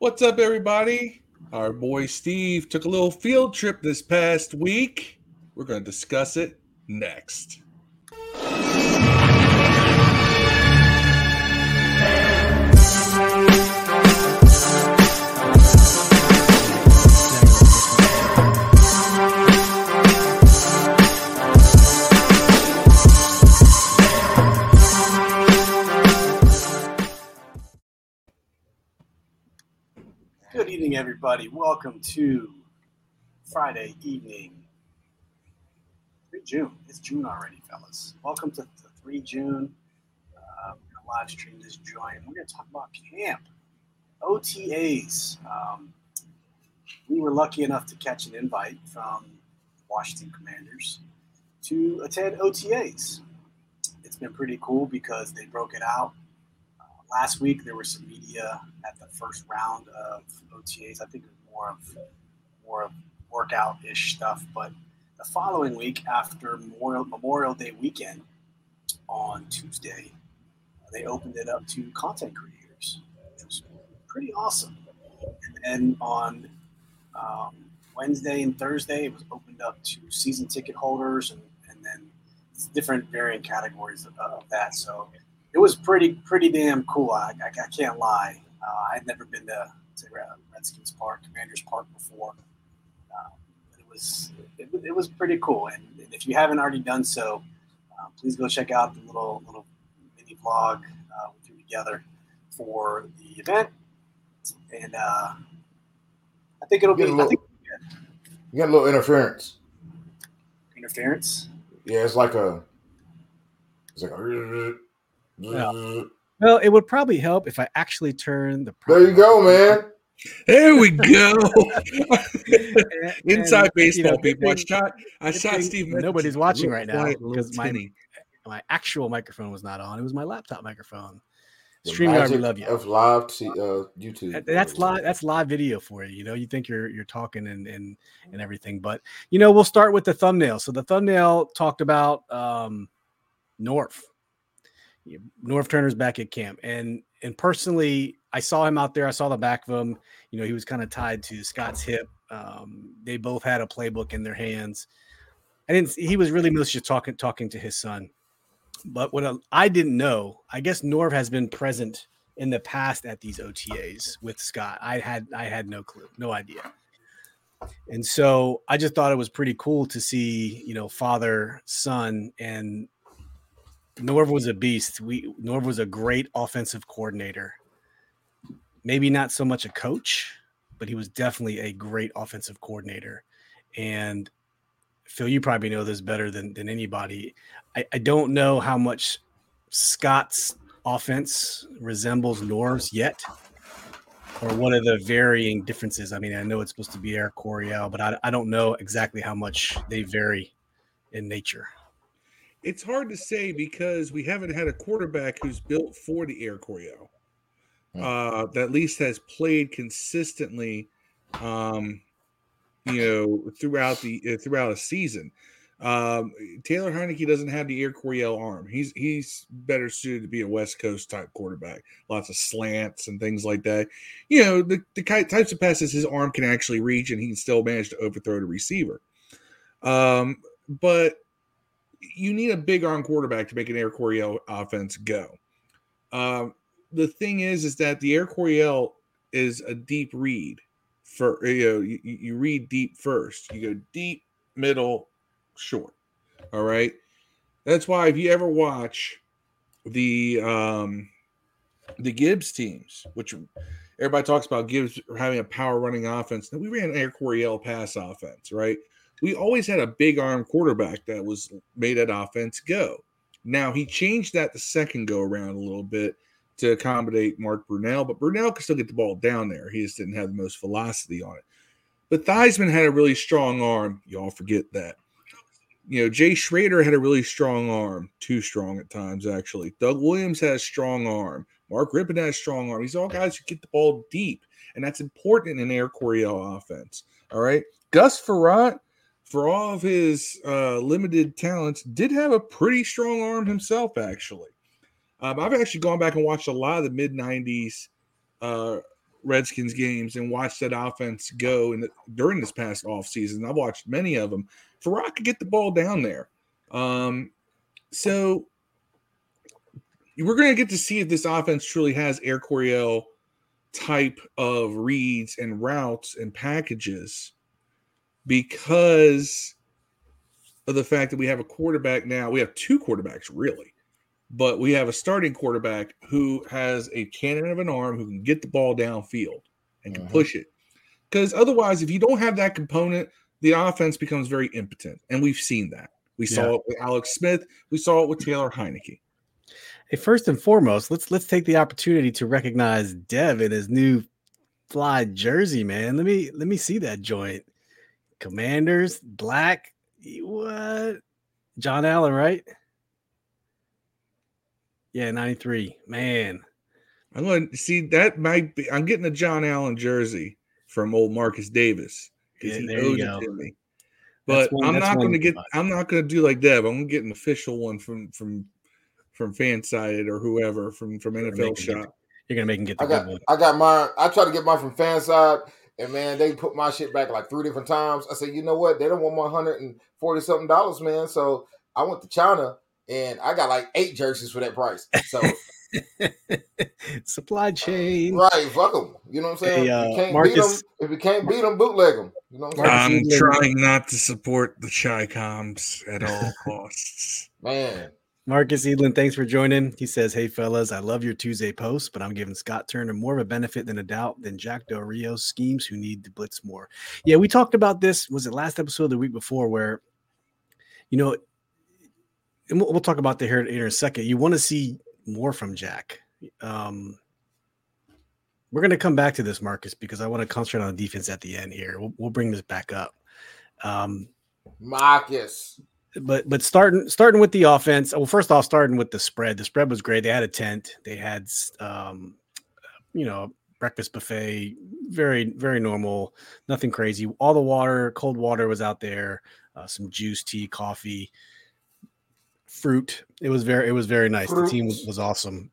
What's up, everybody? Our boy Steve took a little field trip this past week. We're going to discuss it next. Everybody. Welcome to Friday evening. 3 June. It's June already, fellas. Welcome to, to 3 June. Uh, live stream this joint. We're going to talk about camp, OTAs. Um, we were lucky enough to catch an invite from Washington Commanders to attend OTAs. It's been pretty cool because they broke it out last week there was some media at the first round of OTAs. I think it was more of more of workout ish stuff. But the following week, after Memorial, Memorial Day weekend on Tuesday, they opened it up to content creators. It was pretty awesome. And then on um, Wednesday and Thursday, it was opened up to season ticket holders and, and then different varying categories of, of that. So it was pretty pretty damn cool. I, I, I can't lie. Uh, I'd never been to, to uh, Redskins Park, Commanders Park before. Uh, but it was it, it was pretty cool. And, and if you haven't already done so, uh, please go check out the little little mini vlog uh, we threw together for the event. And uh, I think it'll be. I little- think You got a little interference. interference. Yeah, it's like a. It's like a. Yeah. Well, it would probably help if I actually turn the. There you go, man. There we go. And- Inside and, baseball, you know, good people. I thing- shot, I good shot Steve. nobody's watching right now because my- tinny. My actual microphone was not on. It was my laptop microphone. The StreamYard, we love you. Of live t- uh, YouTube. That- That's live. That's live video for you. You know, you think you're you're talking and and and everything, but you know, we'll start with the thumbnail. So the thumbnail talked about um, North. Norv Turner's back at camp, and and personally, I saw him out there. I saw the back of him. You know, he was kind of tied to Scott's hip. Um, they both had a playbook in their hands. I didn't. He was really mostly just talking talking to his son. But what I didn't know, I guess Norv has been present in the past at these OTAs with Scott. I had I had no clue, no idea. And so I just thought it was pretty cool to see, you know, father, son, and Norv was a beast. We Norv was a great offensive coordinator. Maybe not so much a coach, but he was definitely a great offensive coordinator. And Phil, you probably know this better than, than anybody. I, I don't know how much Scott's offense resembles Norv's yet, or what are the varying differences? I mean, I know it's supposed to be Air Coryell, but I, I don't know exactly how much they vary in nature. It's hard to say because we haven't had a quarterback who's built for the Air Coryell. Hmm. Uh, that at least has played consistently, um, you know, throughout the uh, throughout a season. Um, Taylor Heinicke doesn't have the Air Coryell arm. He's he's better suited to be a West Coast type quarterback. Lots of slants and things like that. You know, the, the types of passes his arm can actually reach, and he can still manage to overthrow the receiver. Um, but you need a big arm quarterback to make an Air Coryell offense go. Um, the thing is, is that the Air Coryell is a deep read. For you know, you, you read deep first. You go deep, middle, short. All right. That's why if you ever watch the um the Gibbs teams, which everybody talks about Gibbs having a power running offense. We ran Air Coryell pass offense, right? We always had a big arm quarterback that was made that offense go. Now he changed that the second go around a little bit to accommodate Mark Brunell, but Brunell could still get the ball down there. He just didn't have the most velocity on it. But Theismann had a really strong arm. Y'all forget that. You know, Jay Schroeder had a really strong arm, too strong at times, actually. Doug Williams had a strong arm. Mark Rypien had a strong arm. Are all guys who get the ball deep, and that's important in an Air Coryell offense. All right. Gus Frerotte, for all of his uh, limited talents, did have a pretty strong arm himself, actually. Um, I've actually gone back and watched a lot of the mid 90s uh, Redskins games and watched that offense go in the, during this past offseason. I've watched many of them. Frerotte could get the ball down there. Um, so we're going to get to see if this offense truly has Air Coryell type of reads and routes and packages because of the fact that we have a quarterback now. We have two quarterbacks, really, but we have a starting quarterback who has a cannon of an arm who can get the ball downfield and can Mhm. push it. Because otherwise, if you don't have that component, the offense becomes very impotent. And we've seen that. We Yeah. saw it with Alex Smith, we saw it with Taylor Heinicke. Hey, first and foremost, let's let's take the opportunity to recognize Dev in his new fly jersey, man. Let me let me see that joint. Commanders, black. What? John Allen, right? Yeah, 93. Man. I'm going to see that might be. I'm getting a John Allen jersey from old Marcus Davis because Yeah, he there you owes go. it to me. But one- I'm not going to get. I'm not going to do like Dev. I'm going to get an official one from from from Fansided or whoever from from You're NFL gonna make him get Shop. You're gonna make him get the I good got one. I got mine. I tried to get mine from fan side, and man, they put my shit back like three different times. I said, you know what? They don't want my one hundred and forty something dollars, man. So I went to China and I got like eight jerseys for that price. So Supply chain. right, fuck them. You know what I'm saying? Hey, uh, you can't Marcus- beat them. If you can't beat them, bootleg them. You know what I'm I'm trying not to support the Chi Coms at all costs. man. Marcus Edlin, thanks for joining. He says, Hey fellas, I love your Tuesday post, but I'm giving Scott Turner more of a benefit than a doubt than Jack Del Rio's schemes who need to blitz more. Yeah, we talked about this. Was it last episode the week before where, you know, and we'll, we'll talk about here, here in a second. You want to see more from Jack. Um, we're going to come back to this, Marcus, because I want to concentrate on defense at the end here. We'll, we'll bring this back up. Um, Marcus. But but starting starting with the offense. Well, first off, starting with the spread. The spread was great. They had a tent. They had um, you know, breakfast buffet. Very very normal. Nothing crazy. All the water, cold water was out there. Uh, some juice, tea, coffee, fruit. It was very it was very nice. The team was, was awesome.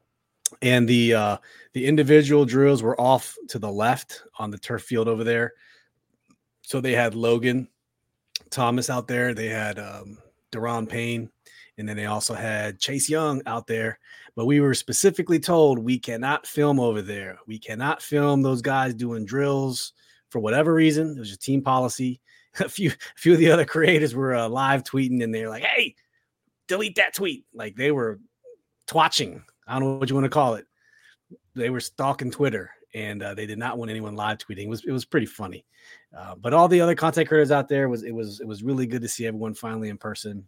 And the uh the individual drills were off to the left on the turf field over there. So they had Logan Thomas out there. They had um, Daron Payne, and then they also had Chase Young out there. But we were specifically told we cannot film over there. We cannot film those guys doing drills for whatever reason. It was just team policy. A few, a few of the other creators were uh, live tweeting, and they're like, "Hey, delete that tweet!" Like they were twatching. I don't know what you want to call it. They were stalking Twitter, and uh, they did not want anyone live tweeting. It was it was pretty funny. Uh, but all the other content creators out there was it was it was really good to see everyone finally in person.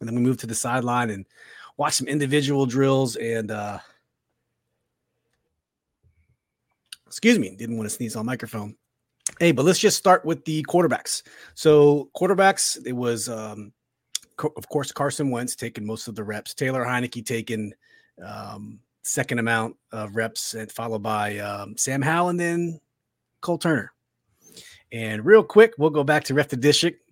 And then we moved to the sideline and watched some individual drills and uh excuse me, didn't want to sneeze on microphone. Hey, but let's just start with the quarterbacks. So quarterbacks, it was um of course Carson Wentz taking most of the reps, Taylor Heinicke taking um second amount of reps and followed by um, Sam Howell and then Cole Turner. And real quick, we'll go back to Ref the District.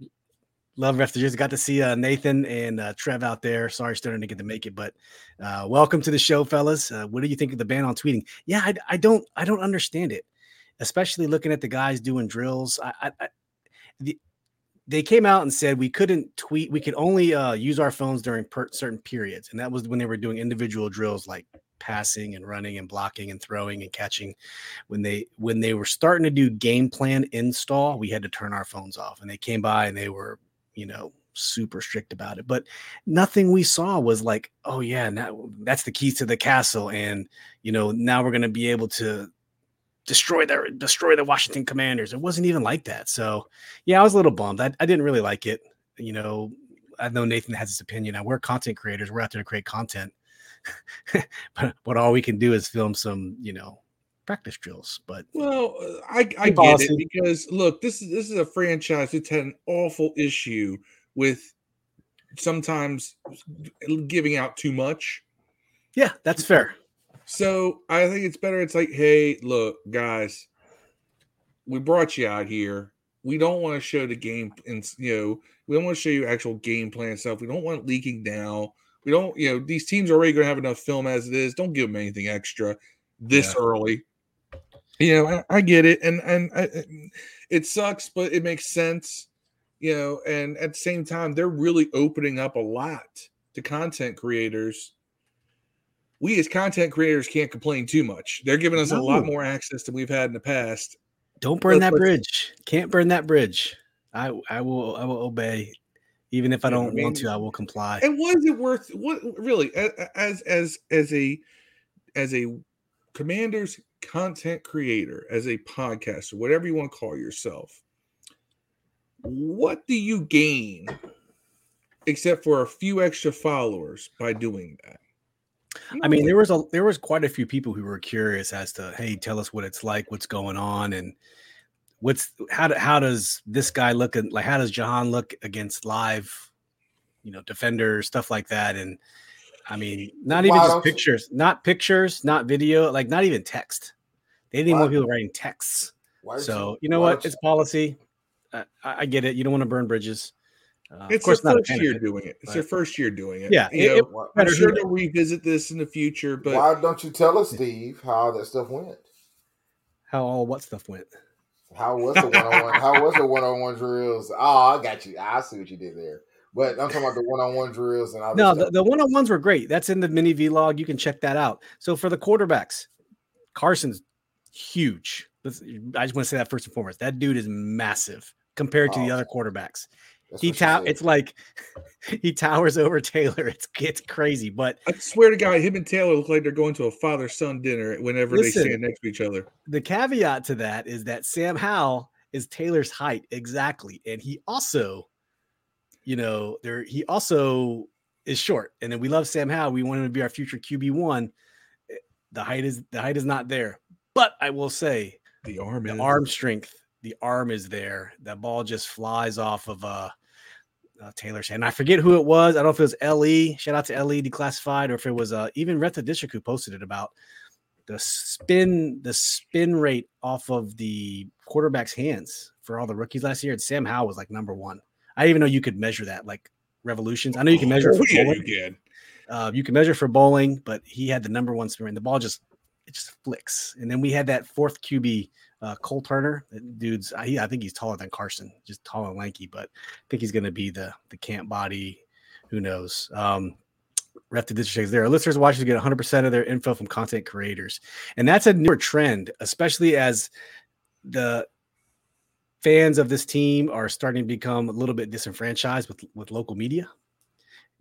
Love Ref the District. Got to see uh, Nathan and uh, Trev out there. Sorry, Stoner didn't get to make it, but uh, welcome to the show, fellas. Uh, what do you think of the ban on tweeting? Yeah, I, I don't, I don't understand it, especially looking at the guys doing drills. I, I, the, they came out and said we couldn't tweet. We could only uh, use our phones during per- certain periods, and that was when they were doing individual drills like passing and running and blocking and throwing and catching. When they when they were starting to do game plan install we had to turn our phones off and they came by and they were you know super strict about it. But nothing we saw was like oh yeah now that's the keys to the castle and you know now we're going to be able to destroy their destroy the washington commanders. It wasn't even like that. So yeah i was a little bummed. I, I didn't really like it. You know i know nathan has his opinion. Now we're content creators. We're out there to create content but, but all we can do is film some, you know, practice drills. But Well, uh, I, I get policy. it because look, this is this is a franchise that's had an awful issue with sometimes giving out too much. yeah, that's fair. So I think it's better. It's like, hey, look, guys, we brought you out here. We don't want to show the game, and you know, we don't want to show you actual game plan stuff. We don't want it leaking down. We don't, you know, these teams are already going to have enough film as it is. Don't give them anything extra this Yeah. early. You know, I, I get it, and and I, it sucks, but it makes sense. You know, and at the same time, they're really opening up a lot to content creators. We as content creators can't complain too much. They're giving us a lot more access than we've had in the past. Don't burn Let's- that bridge. Can't burn that bridge. I I will I will obey, even if I Yeah, I don't want mean- to. I will comply. And was it worth what really as as as a as a commanders content creator, as a podcaster, whatever you want to call yourself, what do you gain except for a few extra followers by doing that? I mean, there was a there was quite a few people who were curious as to, hey, tell us what it's like, what's going on, and what's how do, how does this guy look at like how does Jahan look against live, you know, defender stuff like that, and I mean, not even Why just pictures, not pictures, not video, like not even text. They didn't even want people writing texts. Why So you know why what? It's policy. I, I I get it. You don't want to burn bridges. Uh, it's of course, their not a first year doing it. It's their but- first year doing it. Yeah, You it- know, it- why, I'm better sure do they'll revisit this in the future, but why don't you tell us, Steve, how that stuff went? How all what stuff went. How was the one on one? How was the one on one drills? Oh, I got you. I see what you did there. But I'm talking about the one on one drills and all No, the, the one-on-ones were great. That's in the mini vlog. You can check that out. So for the quarterbacks, Carson's huge. Let's- I just want to say that first and foremost. That dude is massive compared to the other quarterbacks. That's He what tow- it's like he towers over Taylor. It's it's crazy. But I swear to God, him and Taylor look like they're going to a father son dinner whenever Listen. they stand next to each other. the caveat to that is that Sam Howell is Taylor's height exactly, and he also, you know, there he also is short. And then we love Sam Howell. We want him to be our future QB one. The height is the height is not there, but I will say The arm the is arm strength, the arm is there. That ball just flies off of uh, uh Taylor's hand. I forget who it was. I don't know if it was Le. Shout out to Le Declassified, or if it was uh even Retha Dishik who posted it about the spin, the spin rate off of the quarterback's hands for all the rookies last year. And Sam Howell was like number one. I didn't even know you could measure that, like revolutions. I know you can measure Oh, yeah, bowling. you can. Uh, you can measure for bowling, but he had the number one spin rate. The ball just it just flicks. And then we had that fourth QB, uh, Cole Turner. Dude's I, I think he's taller than Carson, just tall and lanky, but I think he's going to be the the camp body. Who knows? Um, Ref the district is there. Our listeners watchers get 100% of their info from content creators. And that's a newer trend, especially as the fans of this team are starting to become a little bit disenfranchised with, with local media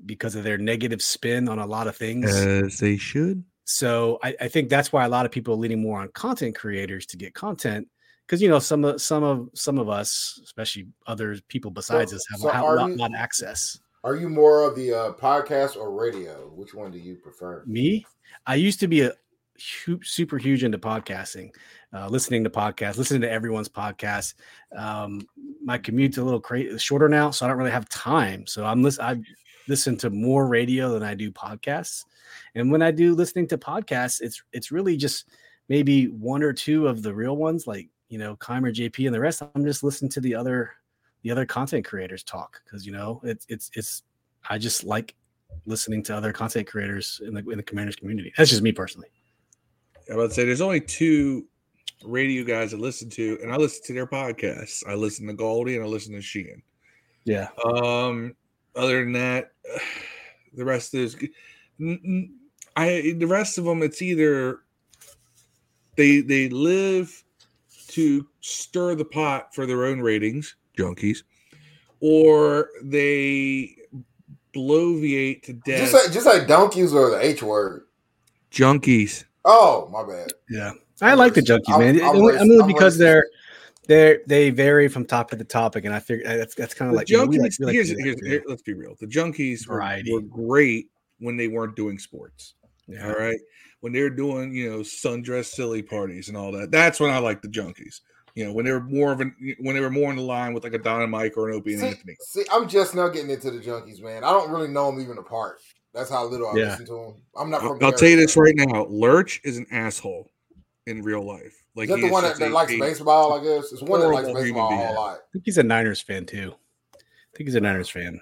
because of their negative spin on a lot of things. As they should. So I, I think that's why a lot of people are leaning more on content creators to get content because you know some of some of some of us, especially other people besides us, have so a lot, you- lot of access. Are you more of the uh, podcast or radio? Which one do you prefer? Me, I used to be a super huge into podcasting, uh, listening to podcasts, listening to everyone's podcast. Um, my commute's a little crazy, shorter now, so I don't really have time. So I'm listen. I listen to more radio than I do podcasts, and when I do listening to podcasts, it's it's really just maybe one or two of the real ones, like you know Keimer, JP, and the rest. I'm just listening to the other the other content creators talk because you know it's it's it's I just like listening to other content creators in the in the commanders community. That's just me personally. I would say there's only two radio guys I listen to, and I listen to their podcasts. I listen to Goldie and I listen to Sheehan. Yeah. Um, other than that, the rest is I the rest of them. It's either they they live to stir the pot for their own ratings, junkies, or they bloviate to death, Just like just like donkeys or the H word. junkies. Oh, my bad. Yeah. I like the racist. junkies, I'm- man. I'm only, racist. only I'm because racist. they're they're they vary from topic to topic, and I figure that's that's kind of The like you know, junkies. like- we like here's, to do that here's, here- let's be real. The junkies were, Variety. were great when they weren't doing sports. Yeah. All right. When they're doing, you know, sundress silly parties and all that. That's when I like the junkies. You know, when they were more of an when they were more in the line with like a Don and Mike or an Opie and See, Anthony. see, I'm just now getting into the junkies, man. I don't really know them even apart. That's how little I Yeah. listen to them. I'm not I'll, from. I'll tell you this right now. Lurch is an asshole in real life. Like Is that the one that, that a- likes a- baseball? I guess it's one that likes baseball a human whole lot. I think he's a Niners fan too. I think he's a Niners fan.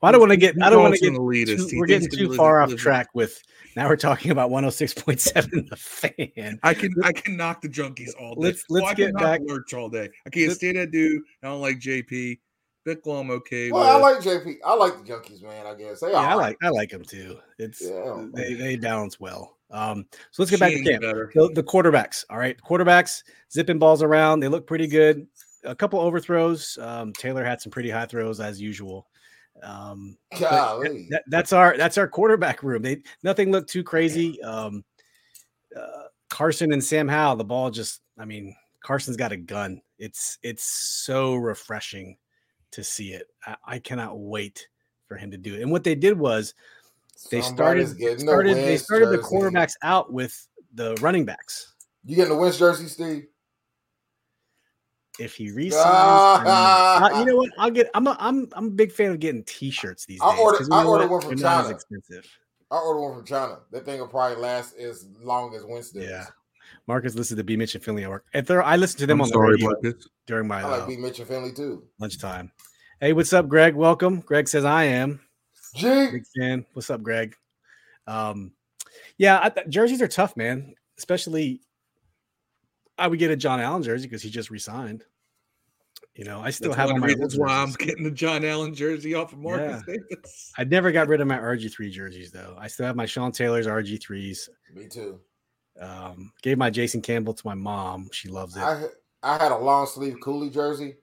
Well, I don't want to get. I don't want to get. also an. Too, we're getting too far off track with. Now we're talking about 106.7 the fan. I can I can knock the junkies all day. Let's- let's I can get knock back- Lurch all day. I can't Let's- stand that dude. I don't like JP. Bickle, I'm okay. Well, I like JP. I like the junkies, man. I guess they Yeah, I like. I like them too. It's Yeah. they they balance well. Um, so let's get back to camp. The, the quarterbacks. All right, quarterbacks zipping balls around. They look pretty good. A couple overthrows. Um, Taylor had some pretty high throws as usual. Um, Golly. that, that's our that's our quarterback room. They nothing looked too crazy. Um, uh, Carson and Sam Howell, the ball just. I mean, Carson's got a gun. It's it's so refreshing to see it. I, I cannot wait for him to do it. And what they did was they Somebody's started started the they started the quarterbacks out with the running backs. You getting the Wentz jersey, Steve? If he resigns, or not. Uh, you know what? I'll get. I'm a I'm I'm a big fan of getting T-shirts these days. I'll order- I'll order what? one from They're not China. expensive. I ordered one from China. That thing will probably last as long as Wednesday. Yeah. Marcus listened to B Mitch and Finlay at work. If I listened to them I'm on the radio Marcus. during my I like uh, B. Mitch and Finlay too. lunchtime. Hey, what's up, Greg? Welcome. Greg says I am G. big fan. What's up, Greg? Um, yeah, I th- jerseys are tough, man. Especially, I would get a John Allen jersey because he just resigned. You know, I still That's have one on of my the reasons why I'm getting the John Allen jersey off of Marcus Davis. I never got rid of my RG3 jerseys though. I still have my Sean Taylor's RG3s. Me too. Um, gave my Jason Campbell to my mom. She loves it. I I had a long sleeve Cooley jersey,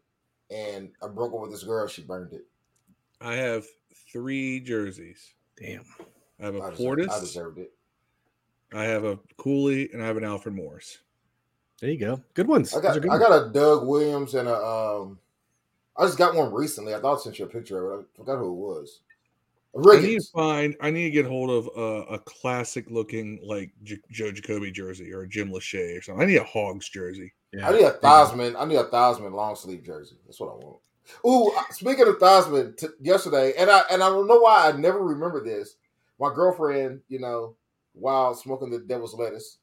and I broke up with this girl. She burned it. I have three jerseys. Damn. I have a I deserved, I deserved it. I have a Cooley, and I have an Alfred Morris. There you go. Good ones. I got I ones. got a Doug Williams and a um. I just got one recently. I thought I sent you a picture of it. I forgot who it was. I need to find. I need to get hold of a, a classic looking like J- Joe Jacoby jersey or a Jim Lachey or something. I need a Hogs jersey. Yeah. I need a Theismann. I need a Theismann long sleeve jersey. That's what I want. Ooh, uh, speaking of Theismann, t- yesterday, and I and I don't know why I never remember this. My girlfriend, you know, while smoking the devil's lettuce,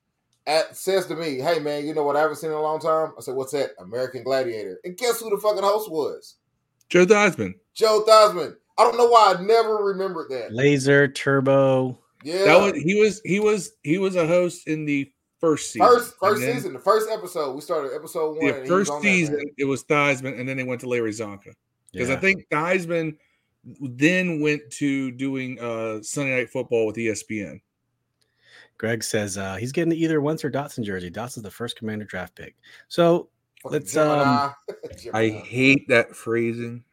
at, says to me, "Hey man, you know what I haven't seen in a long time?" I said, "What's that?" American Gladiator. And guess who the fucking host was? Joe Theismann. Joe Theismann. I don't know why I never remembered that. Laser Turbo. Yeah, That was he was he was he was a host in the first season. first first then season, the first episode. We started episode one. The and he was first on that, season it was Theismann, and then they went to Larry Csonka because I think Theismann then went to doing uh Sunday Night Football with ESPN. Greg says uh, he's getting either Wentz or Dotson jersey. Dotson's the first commander draft pick. So Fucking let's, um, I hate that phrasing.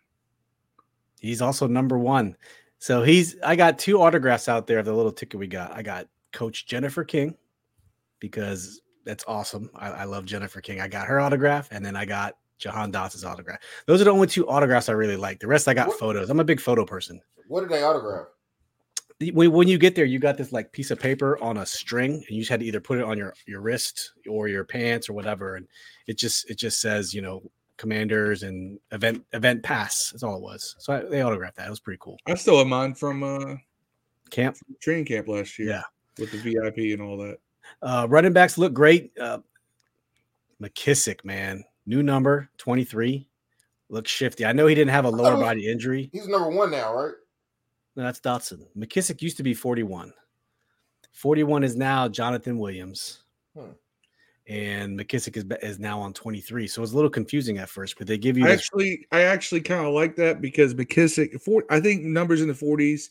he's also number one. So he's I got two autographs out there of the little ticket we got. I got Coach Jennifer King because that's awesome. I, I love Jennifer King. I got her autograph, and then I got Jahan Dotson's autograph. Those are the only two autographs I really like. The rest I got What- photos. I'm a big photo person. What did they autograph? The- When, when you get there, you got this like piece of paper on a string, and you just had to either put it on your your wrist or your pants or whatever, and it just it just says you know commanders and event event pass. That's all it was. So I, they autographed that. It was pretty cool. I still have mine from uh Camp. from training camp last year. Yeah. With the VIP and all that. Uh, running backs look great. Uh, McKissic, man, new number 23, looks shifty. I know he didn't have a lower body injury. He's number one now, right? No, that's Dotson. McKissic used to be 41. 41 is now Jonathan Williams. Hmm. And McKissic is, is now on 23. So it's a little confusing at first, but they give you I this. actually I actually kind of like that because McKissic for I think numbers in the 40s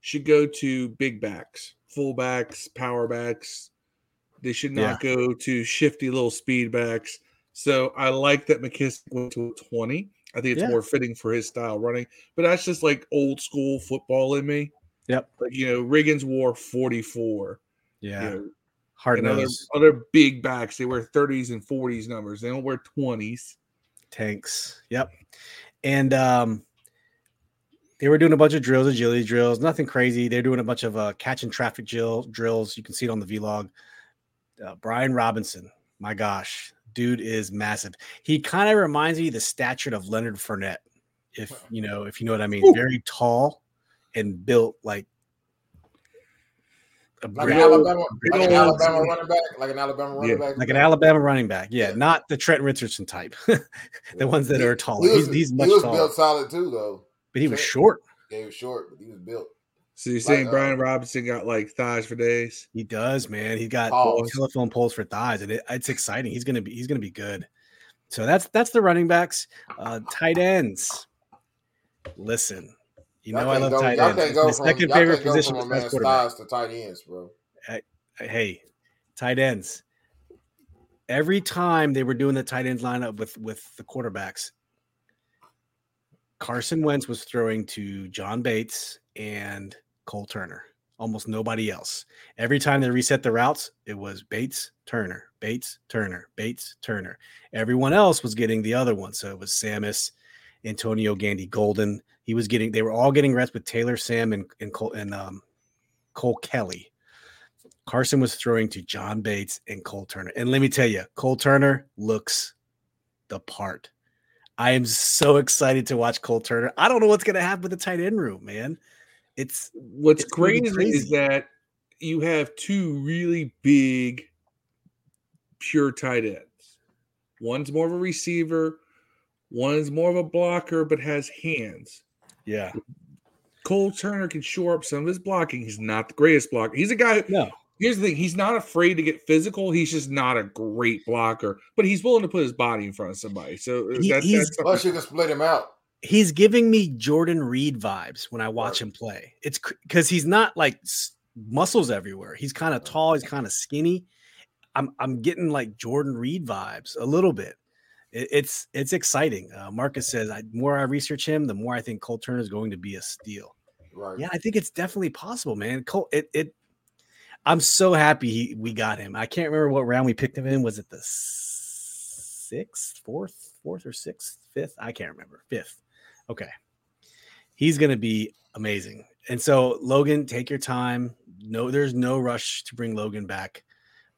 should go to big backs, fullbacks, power backs. They should not go to shifty little speed backs. So I like that McKissic went to 20. I think it's Yeah. more fitting for his style running. But that's just like old school football in me. Yep. Like you know, Riggins wore 44. Yeah. You know, hard and other, nose other big backs, they wear 30s and 40s numbers. They don't wear 20s. tanks. Yep. And um, they were doing a bunch of drills, agility drills, nothing crazy. They're doing a bunch of uh, catch and traffic drill, drills. You can see it on the vlog. Uh, Brian Robinson, my gosh, dude is massive. He kind of reminds me of the stature of Leonard Fournette, if you know, if you know what I mean. Ooh. Very tall and built like a Like brick. an Alabama, like an Alabama running back, like an Alabama running Yeah, back, like an Alabama running back. Yeah, Yeah. not the Trent Richardson type. the ones that He- are taller. He was, he's, he's he much was taller, built solid too, though. but he was short. Yeah, he was short, but he was built. So you're saying uh, Brian Robinson got like thighs for days? He does, man. He got Pause. telephone poles for thighs, and it, it's exciting. He's gonna be he's gonna be good. So that's that's the running backs, uh, tight ends. Listen, you Y'all know I love go- tight ends. can't It's go my from- second y'all favorite position from a besides man's quarterback. thighs to tight ends, bro. Hey, tight ends. Every time they were doing the tight ends lineup with with the quarterbacks, Carson Wentz was throwing to John Bates and Cole Turner. Almost nobody else. Every time they reset the routes, it was Bates, Turner, Bates, Turner, Bates, Turner. Everyone else was getting the other one. So it was Sammis, Antonio Gandy Golden. He was getting, they were all getting reps with Taylor, Sam, and, and Cole and um, Cole Kelly. Carson was throwing to John Bates and Cole Turner. And let me tell you, Cole Turner looks the part. I am so excited to watch Cole Turner. I don't know what's going to happen with the tight end room, man. It's What's It's gonna crazy, is that you have two really big, pure tight ends. One's more of a receiver, one's more of a blocker, but has hands. yeah, Cole Turner can shore up some of his blocking. He's not the greatest blocker. He's a guy. Who, no, here's the thing: he's not afraid to get physical. He's just not a great blocker, but he's willing to put his body in front of somebody. So uh, He- that, he's- that's Plus, you can split him out. He's giving me Jordan Reed vibes when I watch him play. It's because he's not like muscles everywhere. He's kind of tall. He's kind of skinny. I'm I'm getting like Jordan Reed vibes a little bit. It, it's it's exciting. Uh, Marcus says, I, more I research him, the more I think Cole Turner is going to be a steal. Right. Yeah, I think it's definitely possible, man. Cole, it it. I'm so happy he, we got him. I can't remember what round we picked him in. Was it the sixth, fourth, fourth or sixth, fifth? I can't remember. Fifth. Okay. He's gonna be amazing. And so Logan, take your time. No, there's no rush to bring Logan back.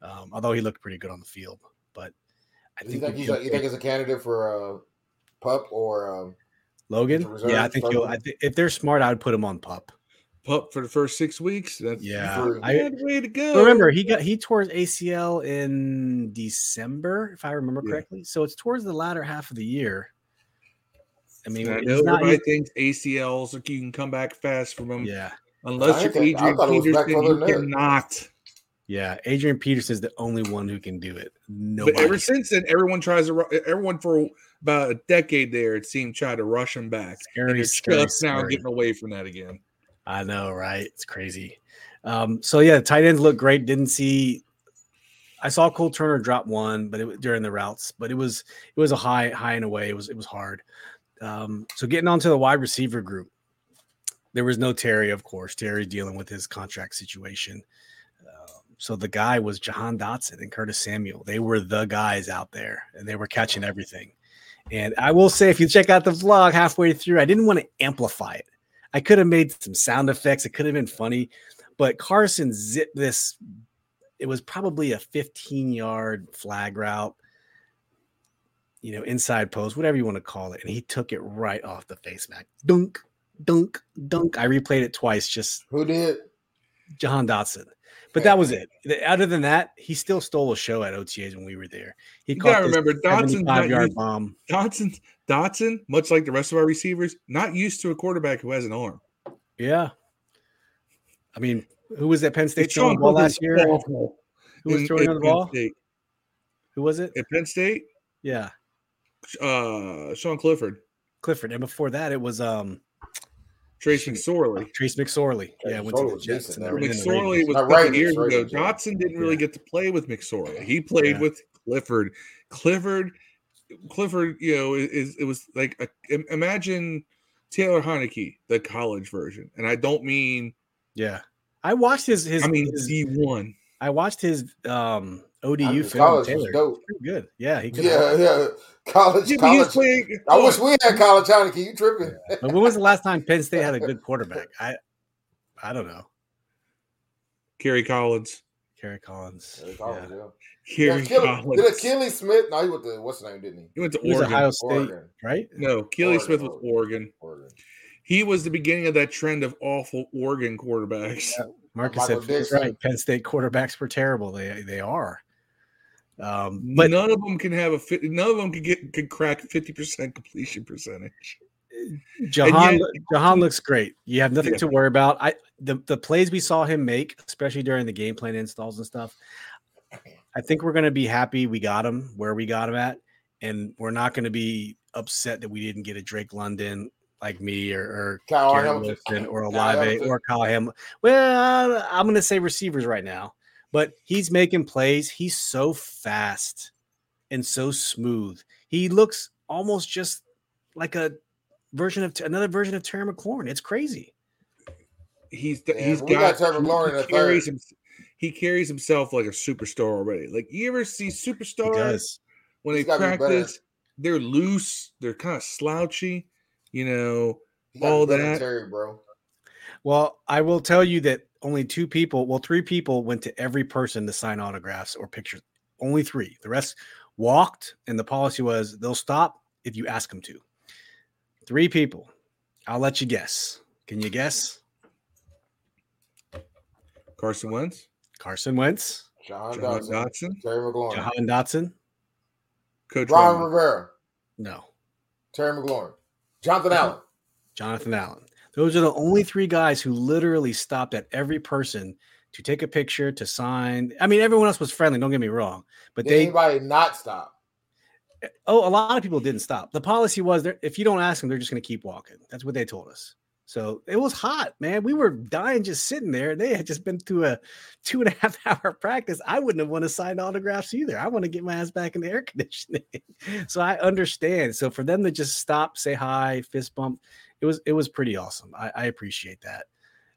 Um, although he looked pretty good on the field, but I You think, think he's a, you think he's a candidate for uh, pup or um, Logan. to Yeah, I think he'll. I think if they're smart, I would put him on pup. pup for the first six weeks. That's Yeah, True. I, way to go. Remember, he got he tore his ACL in December, if I remember Yeah. correctly. So it's towards the latter half of the year. I mean, I he's know not. everybody thinks ACLs like you can come back fast from them. yeah, Unless I you're think- Adrian thought it was back Peterson, you further cannot. yeah. Adrian Peterson is the only one who can do it. No. But ever since then, everyone tries to. ru- Everyone for about a decade there, it seemed, tried to rush him back. Scary, and they're scary, just now getting away from that again. I know, right? It's crazy. Um, so yeah, tight ends look great. Didn't see. I saw Cole Turner drop one, but it was during the routes, but it was it was a high high and away. It was it was hard. Um, so getting onto the wide receiver group, there was no Terry, of course. Terry dealing with his contract situation. Um, so the guy was Jahan Dotson and Curtis Samuel. They were the guys out there, and they were catching everything. And I will say, if you check out the vlog halfway through, I didn't want to amplify it. I could have made some sound effects. It could have been funny, but Carson zipped this. It was probably a 15 yard flag route, you know, inside post, whatever you want to call it. And he took it right off the face mask. Dunk, dunk, dunk. I replayed it twice, just who did? John Dotson. But that was it. Other than that, he still stole a show at OTAs when we were there. He You caught remember, 75 yard bomb. Dotson, Dotson, much like the rest of our receivers, not used to a quarterback who has an arm. Yeah. I mean, who was at Penn State throwing the ball last year? Who was throwing the ball? State. Who was it? At Penn State, Yeah, uh, Sean Clifford, Clifford. And before that, it was um Trace Shoot. McSorley. Trace McSorley. Trace Yeah, went to McSorley the was Jets. decent, And though. then in the McSorley was a couple Ravens, years ago. Ravens, yeah. Dotson didn't really Yeah. get to play with McSorley. He played Yeah. with Clifford. Clifford, Clifford, you know, is it was like a, imagine Taylor Heinicke, the college version, and I don't mean Yeah, I watched his his. I mean his- D one. I watched his um I ODU mean, film. college was Taylor. dope. Good. Yeah, he could. Yeah, yeah. College, Yeah, but he was college. playing. I wish we had college Heinicke. You tripping? But when was the last time Penn State had a good quarterback? I I don't know. Kerry Collins. Kerry Collins. Yeah, Yeah. yeah. Kerry Yeah, Achilles- Collins. Did Akili Smith? No, he went to what's his name? Didn't he? He went to He Oregon. Ohio State, Oregon. right? No, Keely Smith was Oregon. Oregon. Oregon. He was the beginning of that trend of awful Oregon quarterbacks. Marcus Michael said Dixon. right. Penn State quarterbacks were terrible. They they are. Um, but none of them can have a fit. None of them can get can crack fifty percent completion percentage. Jahan yet- Jahan looks great. You have nothing Yeah. to worry about. I the, the plays we saw him make, especially during the game plan installs and stuff. I think we're gonna be happy we got him where we got him at, and we're not gonna be upset that we didn't get a Drake London like me or, or Kyle Hamilton. Wilson or Kyle Olave Hamilton. or Kyle Hamilton. Well, I'm gonna say receivers right now, but he's making plays. He's so fast and so smooth. He looks almost just like a version of another version of Terry McLaurin. It's crazy. He's Yeah, he's but we got got, Terry McLaurin he, carries him, he carries himself like a superstar already. Like you ever see He superstars does. when they He's be practice, they're loose, they're kind of slouchy, you know. He all better than that. Terry, bro. Well, I will tell you that only two people, well, three people went to every person to sign autographs or pictures. Only three. The rest walked, and the policy was they'll stop if you ask them to. Three people. I'll let you guess. Can you guess? Carson Wentz, Carson Wentz, John John Dodson, Dotson, Terry McLaurin, Jahan Dotson. Coach Ron Rivera, No, Terry McLaurin, Jonathan Allen. Jonathan Allen. Those are the only three guys who literally stopped at every person to take a picture, to sign. I mean, everyone else was friendly. Don't get me wrong, but Did they anybody not stop? Eh, oh, a lot of people didn't stop. The policy was if you don't ask them, they're just going to keep walking. That's what they told us. So it was hot, man. We were dying just sitting there. They had just been through a two and a half hour practice. I wouldn't have want to sign autographs either. I want to get my ass back in the air conditioning. so I understand. So for them to just stop, say hi, fist bump, it was it was pretty awesome. I, I appreciate that.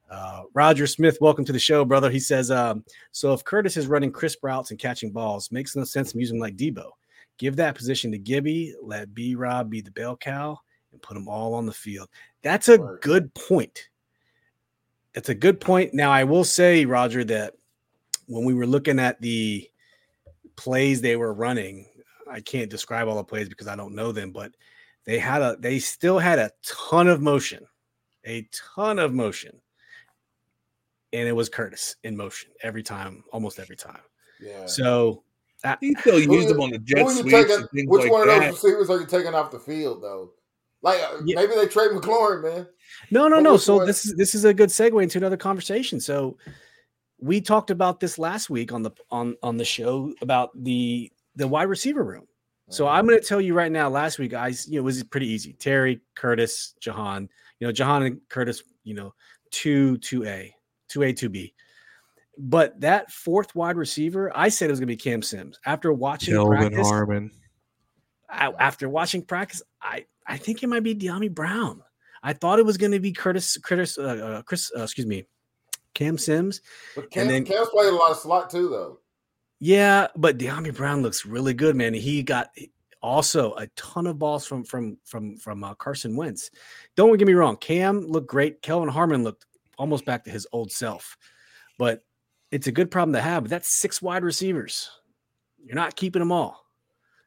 Uh, Roger Smith, welcome to the show, brother. He says, um, so if Curtis is running crisp routes and catching balls, makes no sense to use him like Deebo. Give that position to Gibby, let B Rob be the bell cow, and put them all on the field. That's a good point. That's a good point. Now, I will say, Roger, that when we were looking at the plays they were running, I can't describe all the plays because I don't know them, but they had a they still had a ton of motion, a ton of motion. And it was Curtis in motion every time, almost every time. Yeah. So I- He still Who used them on the Who jet sweeps taking? and things Which like one of those receivers are you taking off the field though? Like uh, Yeah. maybe they trade McLaurin, man. No, no, But no. So one- this is this is a good segue into another conversation. So we talked about this last week on the on on the show about the the wide receiver room. So. I'm going to tell you right now. Last week, I you know it was pretty easy. Terry, Curtis, Jahan. You know, Jahan and Curtis. You know, two two A, two A, two B. But that fourth wide receiver, I said it was going to be Cam Sims. After watching Kelvin practice, Harmon. I, after watching practice, I I think it might be Dyami Brown. I thought it was going to be Curtis, Curtis, uh, uh, Chris, uh, excuse me, Cam Sims. But Cam, then- Cam's played a lot of slot too, though. Yeah, but Dyami Brown looks really good, man. He got also a ton of balls from from from from uh, Carson Wentz. Don't get me wrong, Cam looked great. Kelvin Harmon looked almost back to his old self, but it's a good problem to have. But that's six wide receivers. You're not keeping them all.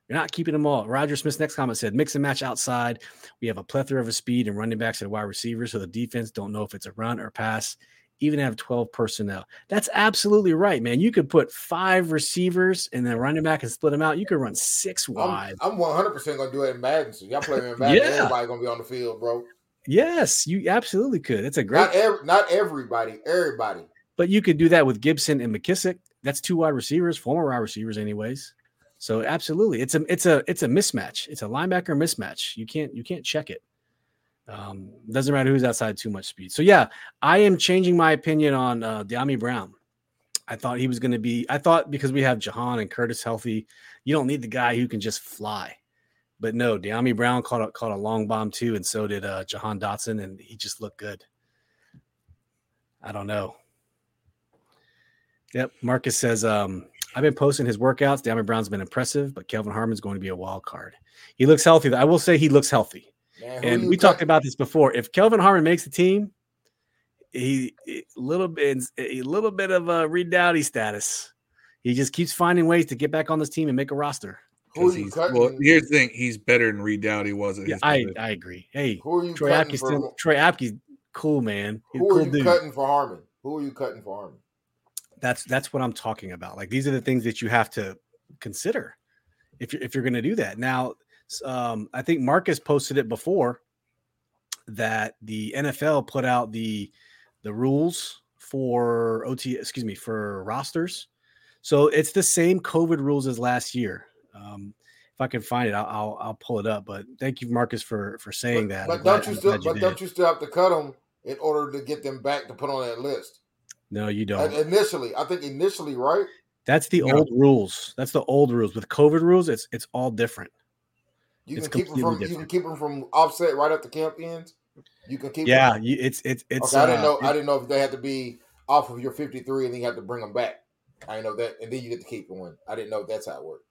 You're not keeping them all. Roger Smith's next comment said, "Mix and match outside. We have a plethora of speed and running backs and wide receivers, so the defense don't know if it's a run or pass. Even have 12 personnel. That's absolutely right, man. You could put five receivers and then running back and split them out. You could run six wide. I'm, I'm 100 percent gonna do it in Madden. So y'all play me in Madden. Yeah. Everybody gonna be on the field, bro. yes, you absolutely could. It's a great, Not every, not everybody. Everybody. but you could do that with Gibson and McKissic. That's two wide receivers, former wide receivers, anyways. So absolutely, it's a it's a it's a mismatch. It's a linebacker mismatch. You can't you can't check it. Um, doesn't matter who's outside too much speed. So yeah, I am changing my opinion on uh, Dyami Brown. I thought he was going to be. I thought because we have Jahan and Curtis healthy, you don't need the guy who can just fly. But no, Dyami Brown caught a, caught a long bomb too, and so did uh, Jahan Dotson, and he just looked good. I don't know. Yep, Marcus says, um, I've been posting his workouts. Dyami Brown's been impressive, but Kelvin Harmon's going to be a wild card. He looks healthy. I will say he looks healthy. Man, And you we talked about this before. If Kelvin Harmon makes the team, he a little bit a little bit of a Reed Dowdy status. He just keeps finding ways to get back on this team and make a roster. Who are 'Cause you he's- cutting? Well, here's the thing: he's better than Reed Dowdy was at Yeah, his I. I agree. Hey, Who are you Troy cutting Apke's for? still, Troy Apke's cool, man. He's Who cool are you dude. cutting for Harmon? Who are you cutting for Harmon? That's that's what I'm talking about. Like these are the things that you have to consider if you're if you're going to do that. Now, s- um, I think Marcus posted it before that the NFL put out the the rules for OT, excuse me, for rosters. So it's the same COVID rules as last year. Um, if I can find it, I'll, I'll, I'll pull it up. But thank you, Marcus, for for saying but, that. But don't you still? But don't you still have to cut them in order to get them back to put on that list? No, you don't. initially, I think initially, right? That's the old rules. That's the old rules. With COVID rules, it's it's all different. You can keep them from different. you can keep them from offset right at the camp ends. You can keep. Yeah, you, it's it's it's. Okay, I didn't know. Uh, I didn't know if they had to be off of your fifty three and then you have to bring them back. I know that, and then you get to keep one. I didn't know if that's how it worked.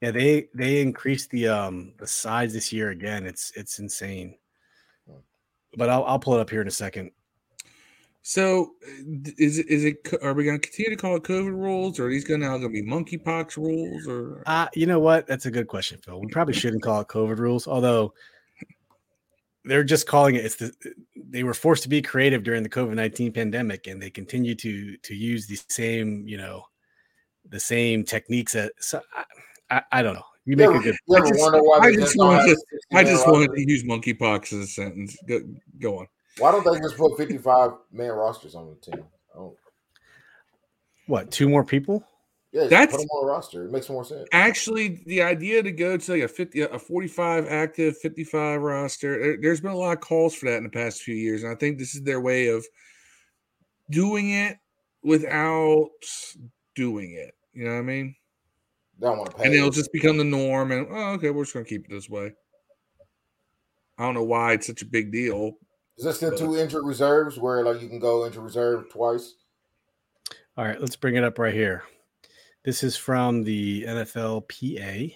Yeah, they they increased the um the size this year again. It's it's insane. Hmm. But I'll I'll pull it up here in a second. So is it is it are we going to continue to call it COVID rules, or are these going to now going to be monkeypox rules, or uh, you know what? That's a good question, Phil. We probably shouldn't call it COVID rules, although they're just calling it. It's the they were forced to be creative during the COVID nineteen pandemic, and they continue to to use the same you know the same techniques. That so I, I, I don't know. You make yeah, a good. I just, I just wanted to, I just wanted to use monkeypox as a sentence. Go, go on. Why don't they just put 55 man rosters on the team? What, two more people? Yeah, that's put them on a roster. It makes more sense. Actually, the idea to go to like a 50, a 45 active, 55 roster, there's been a lot of calls for that in the past few years. And I think this is their way of doing it without doing it. You know what I mean? Don't want to pay. And it'll just become the norm. And oh, okay, we're just gonna keep it this way. I don't know why it's such a big deal, is this the two injured reserves where like you can go into reserve twice? All right, let's bring it up right here. This is from the NFLPA.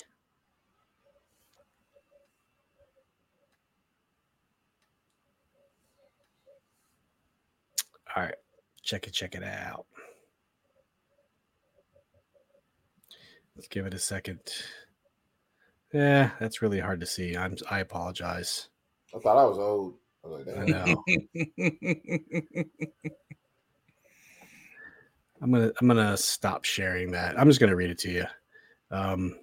All right, check it, check it out. Let's give it a second. Yeah, that's really hard to see. I'm I apologize. I thought I was old. I know. I'm gonna I'm gonna stop sharing that. I'm just gonna read it to you. Um,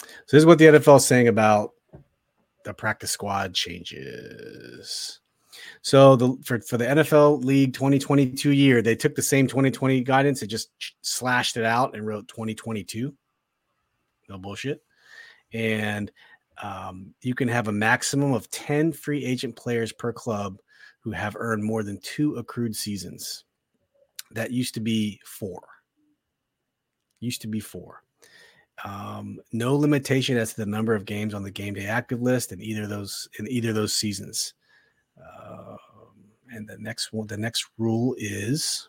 so this is what the NFL is saying about the practice squad changes. So the for, for the NFL League 2022 year, they took the same 2020 guidance, and just slashed it out and wrote 2022. No bullshit. And um, you can have a maximum of 10 free agent players per club who have earned more than two accrued seasons. That used to be four. Used to be four. Um, no limitation as to the number of games on the game day active list in either those in either those seasons. Uh, and the next one, the next rule is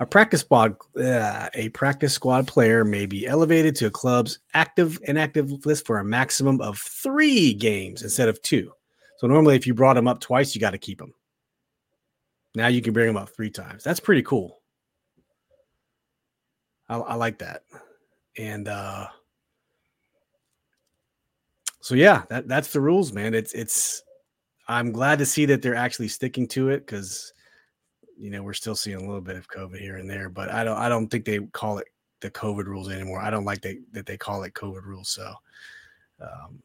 a practice squad, uh, a practice squad player may be elevated to a club's active inactive list for a maximum of three games instead of two. So normally, if you brought them up twice, you got to keep them. Now you can bring them up three times. That's pretty cool. I, I like that. And uh, so yeah, that that's the rules, man. It's it's. I'm glad to see that they're actually sticking to it because you know, we're still seeing a little bit of COVID here and there, but I don't I don't think they call it the COVID rules anymore. I don't like they, that they call it COVID rules. So, um,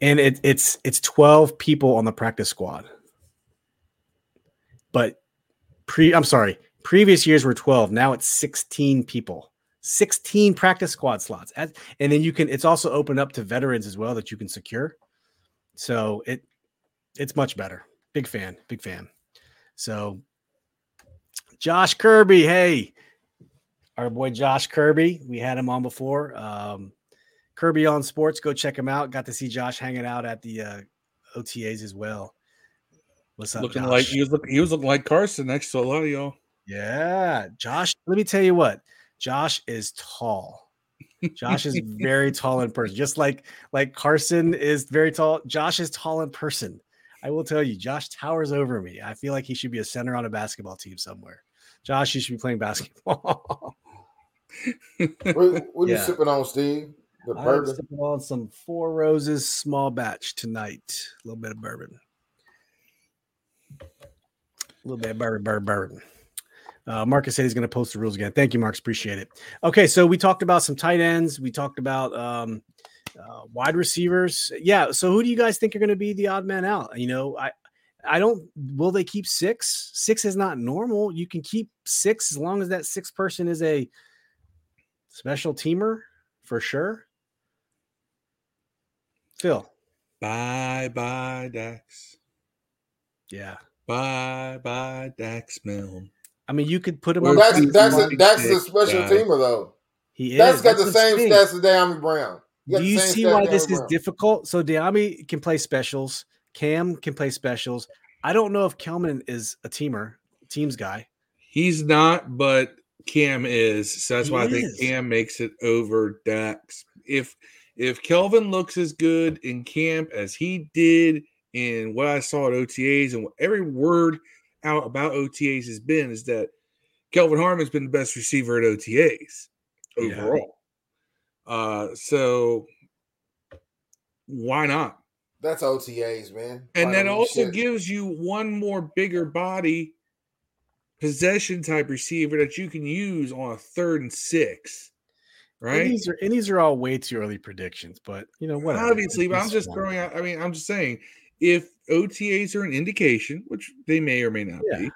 and it, it's it's 12 people on the practice squad. But pre I'm sorry, previous years were 12. Now it's 16 people. 16 practice squad slots. And then you can it's also open up to veterans as well that you can secure. So it it's much better. Big fan, big fan. So, Josh Kirby, hey, our boy Josh Kirby, we had him on before. Um, Kirby on Sports, go check him out. Got to see Josh hanging out at the uh, OTAs as well. What's up, looking Josh? like he was looking, he was looking like Carson next to a lot of y'all. Yeah, Josh. Let me tell you what, Josh is tall. Josh is very tall in person, just like like Carson is very tall. Josh is tall in person. I will tell you, Josh towers over me. I feel like he should be a center on a basketball team somewhere. Josh, you should be playing basketball. what, what are yeah. you sipping on, Steve? The. I'm sipping on some Four Roses small batch tonight. A little bit of bourbon. A little bit of bourbon, bourbon, bourbon. Uh, Marcus said he's going to post the rules again. Thank you, Marcus. Appreciate it. Okay, so we talked about some tight ends. We talked about um, Uh, wide receivers, yeah. So who do you guys think are going to be the odd man out? You know, I I don't. Will they keep six? Six is not normal. You can keep six as long as that six person is a special teamer for sure. Phil, Bye bye Dax. yeah. Bye bye Dax Milne. I mean, you could put him Well, on. Dax, He's Dax, my is, a special guy. teamer though. He is. That's got the same thing. stats as Dyami Brown. He got Do you see why this is difficult? So Dyami can play specials. Cam can play specials. I don't know if Kelvin is a teamer, teams guy. He's not, but Cam is. So that's He why I think. Cam makes it over Dax. If if Kelvin looks as good in camp as he did in what I saw at OTAs, and what every word out about OTAs has been is that Kelvin Harmon's been the best receiver at OTAs Yeah. overall. Uh, so why not? That's OTAs, man. And that also shit. gives you one more bigger body possession type receiver that you can use on a third and six. And Right? these are and these are all way too early predictions, but you know what? Obviously, but I'm just throwing out. I mean, I'm just saying if OTAs are an indication, which they may or may not Yeah. be,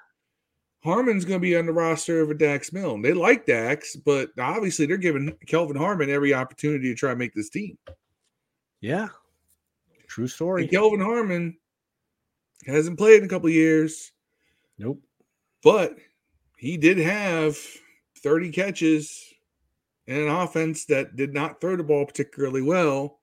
Harmon's going to be on the roster over Dax Milne. They like Dax, but obviously they're giving Kelvin Harmon every opportunity to try and make this team. Yeah, true story. And Kelvin Harmon hasn't played in a couple of years. Nope. but he did have 30 catches in an offense that did not throw the ball particularly well.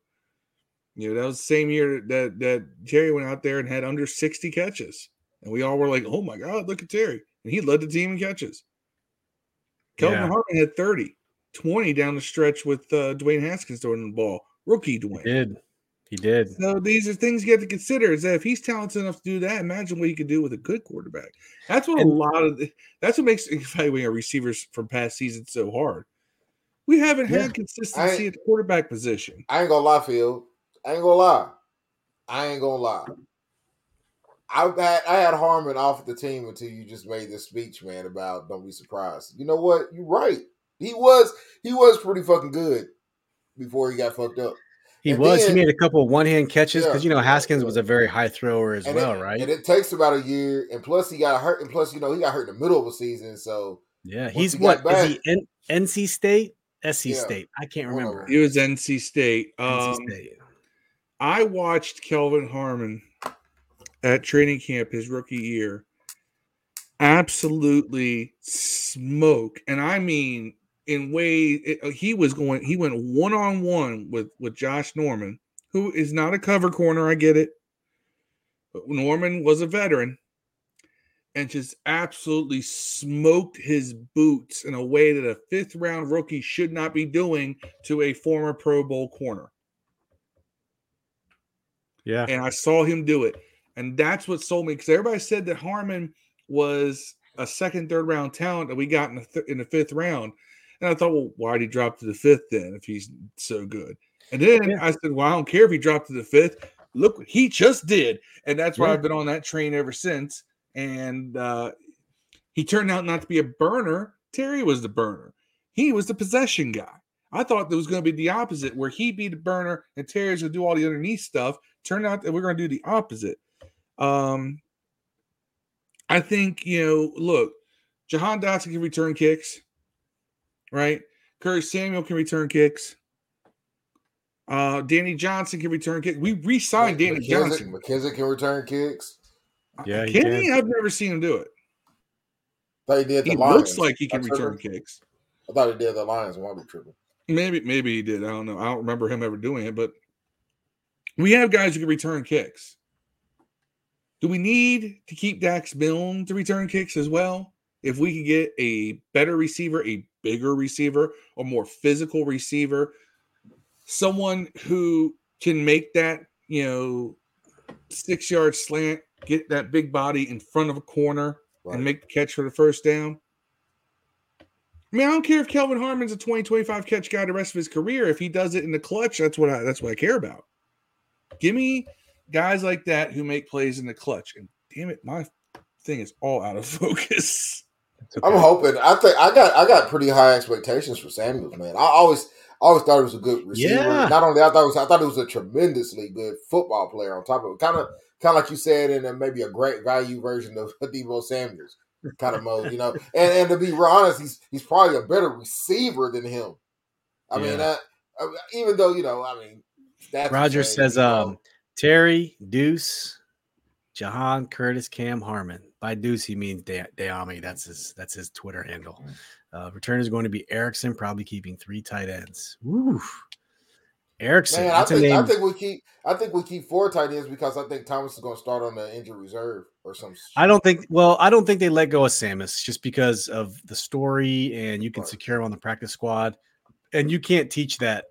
You know, that was the same year that that Jerry went out there and had under 60 catches. And we all were like, oh my God, look at Terry. And he led the team in catches. Kelvin Yeah. Harmon had 30, 20 down the stretch with uh, Dwayne Haskins throwing the ball. Rookie He Dwayne. did. He did. So these are things you have to consider. Is that if he's talented enough to do that, imagine what he could do with a good quarterback. That's what And- a lot of the, that's what makes evaluating our receivers from past seasons so hard. We haven't Yeah. had consistency at the quarterback position. I ain't gonna lie, Phil. I ain't gonna lie. I ain't gonna lie. I had I had Harmon off the team until you just made this speech, man, about don't be surprised. You know what? You're right. He was he was pretty fucking good before he got fucked up. He And was. then- he made a couple of one hand catches because Yeah. you know Haskins was a very high thrower as well, it, right? And it takes about a year, and plus he got hurt, and plus you know he got hurt in the middle of the season, so yeah, he's he got what is back- he? N- NC State, SC Yeah. State. I can't remember. them. He was NC State. NC Um, State. I watched Kelvin Harmon at training camp his rookie year absolutely smoke. And I mean, in way it, uh, he was going, he went one on one with with Josh Norman, who is not a cover corner. I get it, but Norman was a veteran. And just absolutely smoked his boots in a way that a fifth round rookie should not be doing to a former Pro Bowl corner Yeah, and I saw him do it. And that's what sold me because everybody said that Harmon was a second, third round talent that we got in the th- in the fifth round. And I thought, well, why did he drop to the fifth then if he's so good? And then Yeah. I said, well, I don't care if he dropped to the fifth. Look what he just did. And that's why Yeah. I've been on that train ever since. And uh, he turned out not to be a burner. Terry was the burner. He was the possession guy. I thought there was going to be the opposite, where he'd be the burner and Terry's going to do all the underneath stuff. Turned out that we're going to do the opposite. Um, I think you know. Look, Jahan Dotson can return kicks, right? Curtis Samuel can return kicks. Uh, Danny Johnson can return kicks. We re-signed Danny McKissic, Johnson. McKissic can return kicks. Yeah, he can he? can. I've never seen him do it. thought he did the He Lions. looks like he can I return tripping? kicks. I thought he did the Lions. Why be tripping? Maybe, maybe he did. I don't know. I don't remember him ever doing it, but we have guys who can return kicks. Do we need to keep Dax Milne to return kicks as well? If we could get a better receiver, a bigger receiver, a more physical receiver, someone who can make that, you know, six yard slant, get that big body in front of a corner, Right. and make the catch for the first down. I mean, I don't care if Kelvin Harmon's a 20, 25 catch guy the rest of his career. If he does it in the clutch, that's what I that's what I care about. Give me guys like that who make plays in the clutch. And damn it, my thing is all out of focus. Okay. I'm hoping. I think I got I got pretty high expectations for Samuels, man. I always always thought he was a good receiver. Yeah. Not only that, I thought it was I thought he was a tremendously good football player on top of it. Kind of kind of like you said in a, maybe a great value version of Deebo Samuels kind of mode, you know. And and to be honest, he's he's probably a better receiver than him. I mean, Yeah. uh, uh, even though you know, I mean, that's Roger says, you know. um, Terry, Deuce, Jahan, Curtis, Cam, Harmon. By Deuce, he means De- Dyami. That's his. That's his Twitter handle. Uh, return is going to be Erickson, probably keeping three tight ends. Woo. Erickson. Man, I think I think we keep I think we keep four tight ends because I think Thomas is going to start on the injury reserve or some. I don't think. Well, I don't think they let go of Sammis just because of the story, and you can Right. secure him on the practice squad, and you can't teach that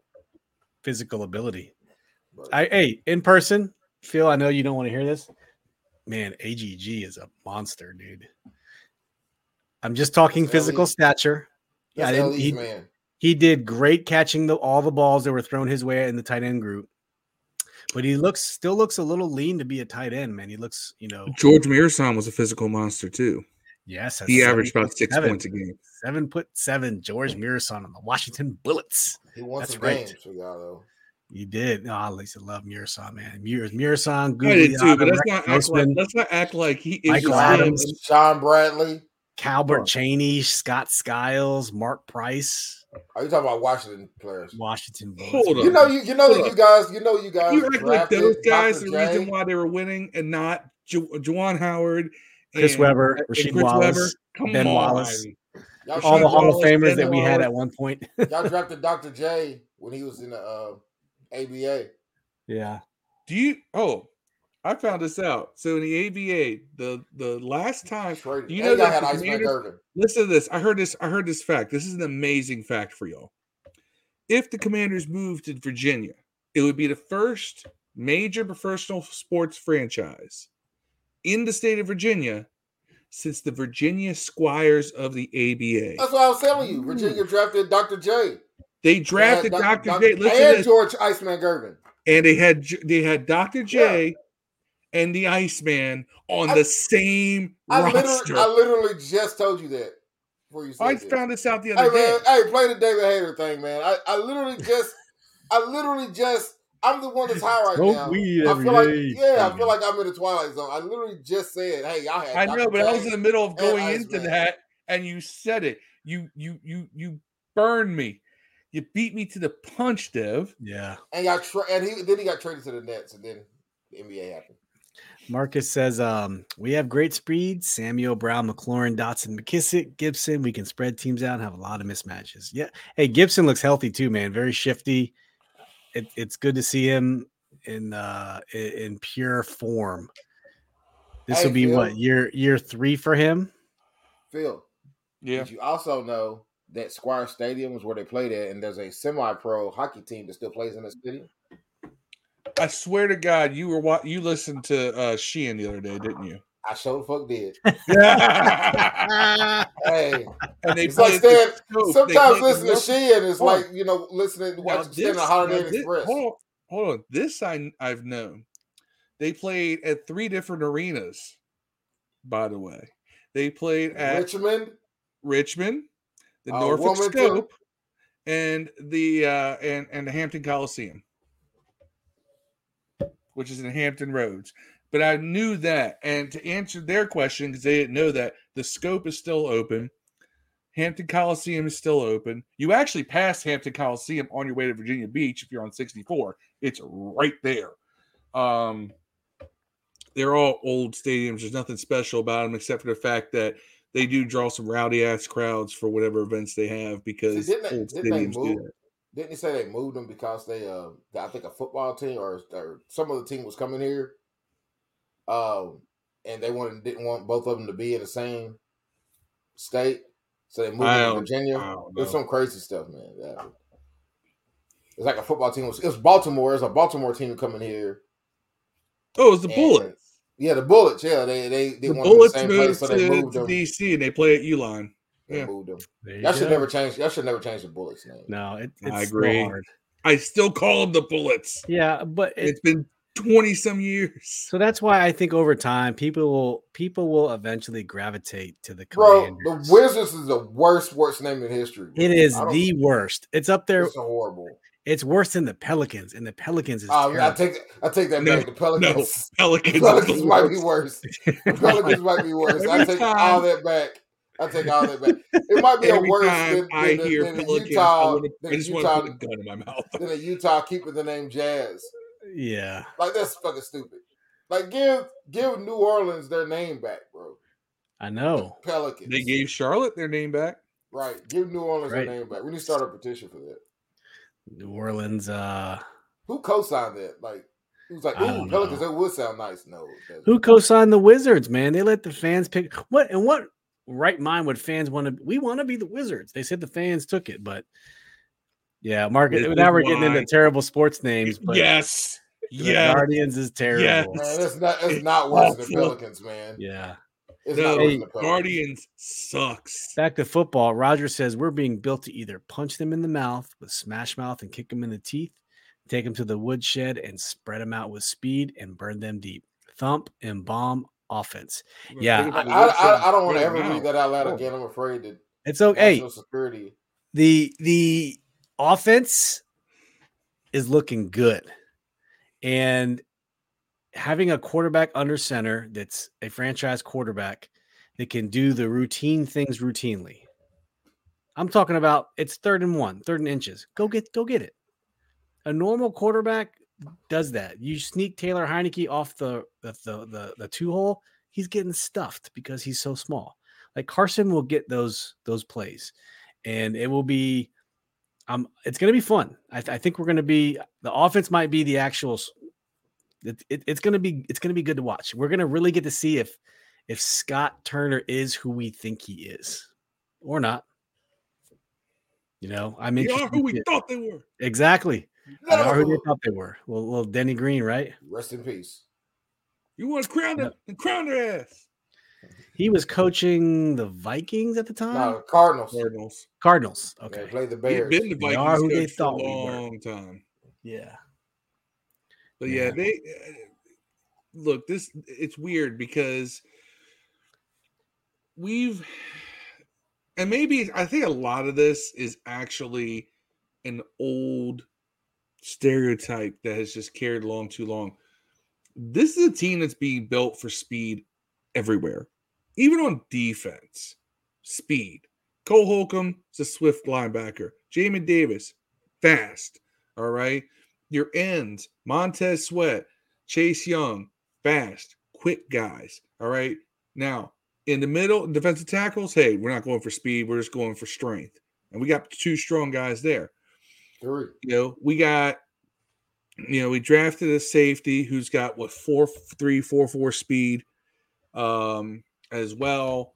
physical ability. Right. I hey, in person, Phil. I know you don't want to hear this. Man, AGG is a monster, dude. I'm just talking That's physical elite. stature. Yeah, I That's didn't- LE's he, man. he did great catching the all the balls that were thrown his way in the tight end group. But he looks still looks a little lean to be a tight end, man. He looks, you know, George Muresan was a physical monster too. yes, He averaged about six seven. points a game. Seven foot seven, George Muresan on the Washington Bullets. He won That's some right. games for y'all though. You did. Oh, I used to love Muresan, man. Mir- Muresan, I did too, but let's not act like let's not act like he is Michael Adams. him. Shawn Bradley. Calbert Cheney, Scott Skiles, Mark Price, Are you talking about Washington players? Washington Bullets. Hold You on. know, you you know Hold that on. you guys, you know you guys. You act like those guys Dr. are the reason why they were winning and not Ju- Juwan Howard, Chris and- Webber, and Rasheed Chris Wallace, Webber. Come Ben on. Wallace. Y'all, all the Hall of Famers Ben that we had at one point. y'all drafted Dr. J when he was in the uh, ABA. yeah. Do you? Oh, I found this out. So in the ABA, the the last time, Traded. you know that had the Iceman listen to this. I heard this. I heard this fact. This is an amazing fact for y'all. If the Commanders moved to Virginia, it would be the first major professional sports franchise in the state of Virginia since the Virginia Squires of the ABA. That's what I was telling you. Virginia drafted Dr. J. They drafted They had Dr. J. Doc- Listen and. George Iceman Gervin. and they had they had Dr. J and the Iceman on I- the same I roster. literally, I literally just told you that before you said I this. found this out the Hey other day. man, hey, play the David Hayter thing, man. I, I literally just, I literally just, I'm the one that's high right Smoke now. weed I feel like, day. yeah, I feel like I'm in the twilight zone. I literally just said, hey, y'all had. I Dr. know, but I was in the middle of going into Iceman. that, and you said it. You you you you burned me. You beat me to the punch, Dev. Yeah. and y'all tra- and he then he got traded to the Nets, and then the NBA happened. Marcus says, um, we have great speed. Samuel, Brown, McLaurin, Dotson, McKissic, Gibson. We can spread teams out and have a lot of mismatches. Yeah. Hey, Gibson looks healthy too, man. Very shifty. It, it's good to see him in uh i- in pure form. This will Hey, be Phil. what year year three for him. Phil, Yeah. did you also know that Squire Stadium is where they played at, and there's a semi-pro hockey team that still plays in the stadium? I swear to God, you were what you listened to uh Sheehan the other day, didn't you? I sure the fuck did. Hey, and they it's like played the saying sometimes listening to North- Sheehan is Hold like you know listening Now watching this- standing Holiday this- Express. Hold on, hold on. This I I've known. They played at three different arenas. By the way, they played at Richmond, Richmond, the Uh, Norfolk. Scope, and the uh, and and the Hampton Coliseum, which is in Hampton Roads. But I knew that, and to answer their question because they didn't know that the Scope is still open. Hampton Coliseum is still open. You actually pass Hampton Coliseum on your way to Virginia Beach if you're on 64. It's right there. Um, they're all old stadiums. There's nothing special about them except for the fact that they do draw some rowdy ass crowds for whatever events they have because didn't they- didn't they move- didn't he say they moved them because they uh I think a football team or, or some other team was coming here, um, and they wanted didn't want both of them to be in the same state, so they moved to Virginia. I don't It was know. some crazy stuff, man. Yeah. It's like a football team. Was, it was Baltimore. It's a Baltimore team coming here. Oh, it's the And- Bullets. Yeah, the Bullets. Yeah, they they The didn't want the Bullets same moved place, so they to, moved to them. DC and they play at Uline. They yeah. moved them. There you Y'all should go. never change. Y'all should never change the Bullets name. No, it, I it's still agree. hard. I still call them the Bullets. Yeah, but it, It's been 20 some years. So that's why I think over time people will people will eventually gravitate to the Bro, Commanders. the Wizards is the worst worst name in history. bro. it is the worst. It's up there. It's horrible. It's worse than the Pelicans, and the Pelicans is Um, I take I take that No, back. The No, Pelicans, Pelicans, the is Pelicans the might be worse. The Pelicans might be worse. I take time- all that back. I take all that back. It might be a worse time than, I than, hear than, than Pelicans, Utah. I, wanna, than I just want to put a gun in my mouth. than a Utah keeping the name Jazz. yeah, Like that's fucking stupid. Like give give New Orleans their name back, bro. I know. Pelicans. They gave Charlotte their name back. right. Give New Orleans Right. their name back. We need to start a petition for that. New Orleans. Uh, Who co-signed that? Like who's like, I ooh, Pelicans, know. that would sound nice. No, who co-signed the Wizards? Man, they let the fans pick what and what right mind would fans want to? We want to be the Wizards. They said the fans took it, but yeah, Mark. This is Now we're getting into terrible sports names. But yes. the Yes. Guardians is terrible. Yes. Man, it's not it's It's not worse than the. Pelicans, man. Yeah. It's No, not worse the Guardians sucks. Back to football. Roger says we're being built to either punch them in the mouth with smash mouth and kick them in the teeth, take them to the woodshed and spread them out with speed and burn them deep. Thump and bomb offense. Yeah, I, I, I, I don't want to ever read that out loud Oh. again. I'm afraid that It's okay. national security. the the offense is looking good and having a quarterback under center that's a franchise quarterback that can do the routine things routinely. I'm talking about it's third and one third and inches. Go get go get it. A normal quarterback does that. You sneak taylor heinicke off the the the, the, two hole he's getting stuffed because he's so small. Like carson will get those those plays and it will be um it's going to be fun. I, th- I think we're going to be the offense might be the actual it, it- it's going to be it's going to be good to watch we're going to really get to see if if scott turner is who we think he is or not you know I mean, They are who we it. thought they were. exactly they are who they thought they were well, well denny green right Rest in peace. You want to crown them and crown their ass. he was coaching the vikings at the time No, Cardinals. Cardinals. cardinals They okay played the They've Bears. been the They are Vikings who they coach for a thought we were. long time. yeah But yeah, Yeah. they uh, look this. It's weird because we've, and maybe I think a lot of this is actually an old stereotype that has just carried along too long. This is a team that's being built for speed everywhere, even on defense. Speed. Cole Holcomb is a swift linebacker. Jamin Davis, fast. All right. Your ends, Montez Sweat, Chase Young, fast, quick guys. All right. Now, in the middle, defensive tackles, hey, we're not going for speed. We're just going for strength. And we got two strong guys there. Three. You know, we got, you know, we drafted a safety who's got what four, three, four, four speed um, as well.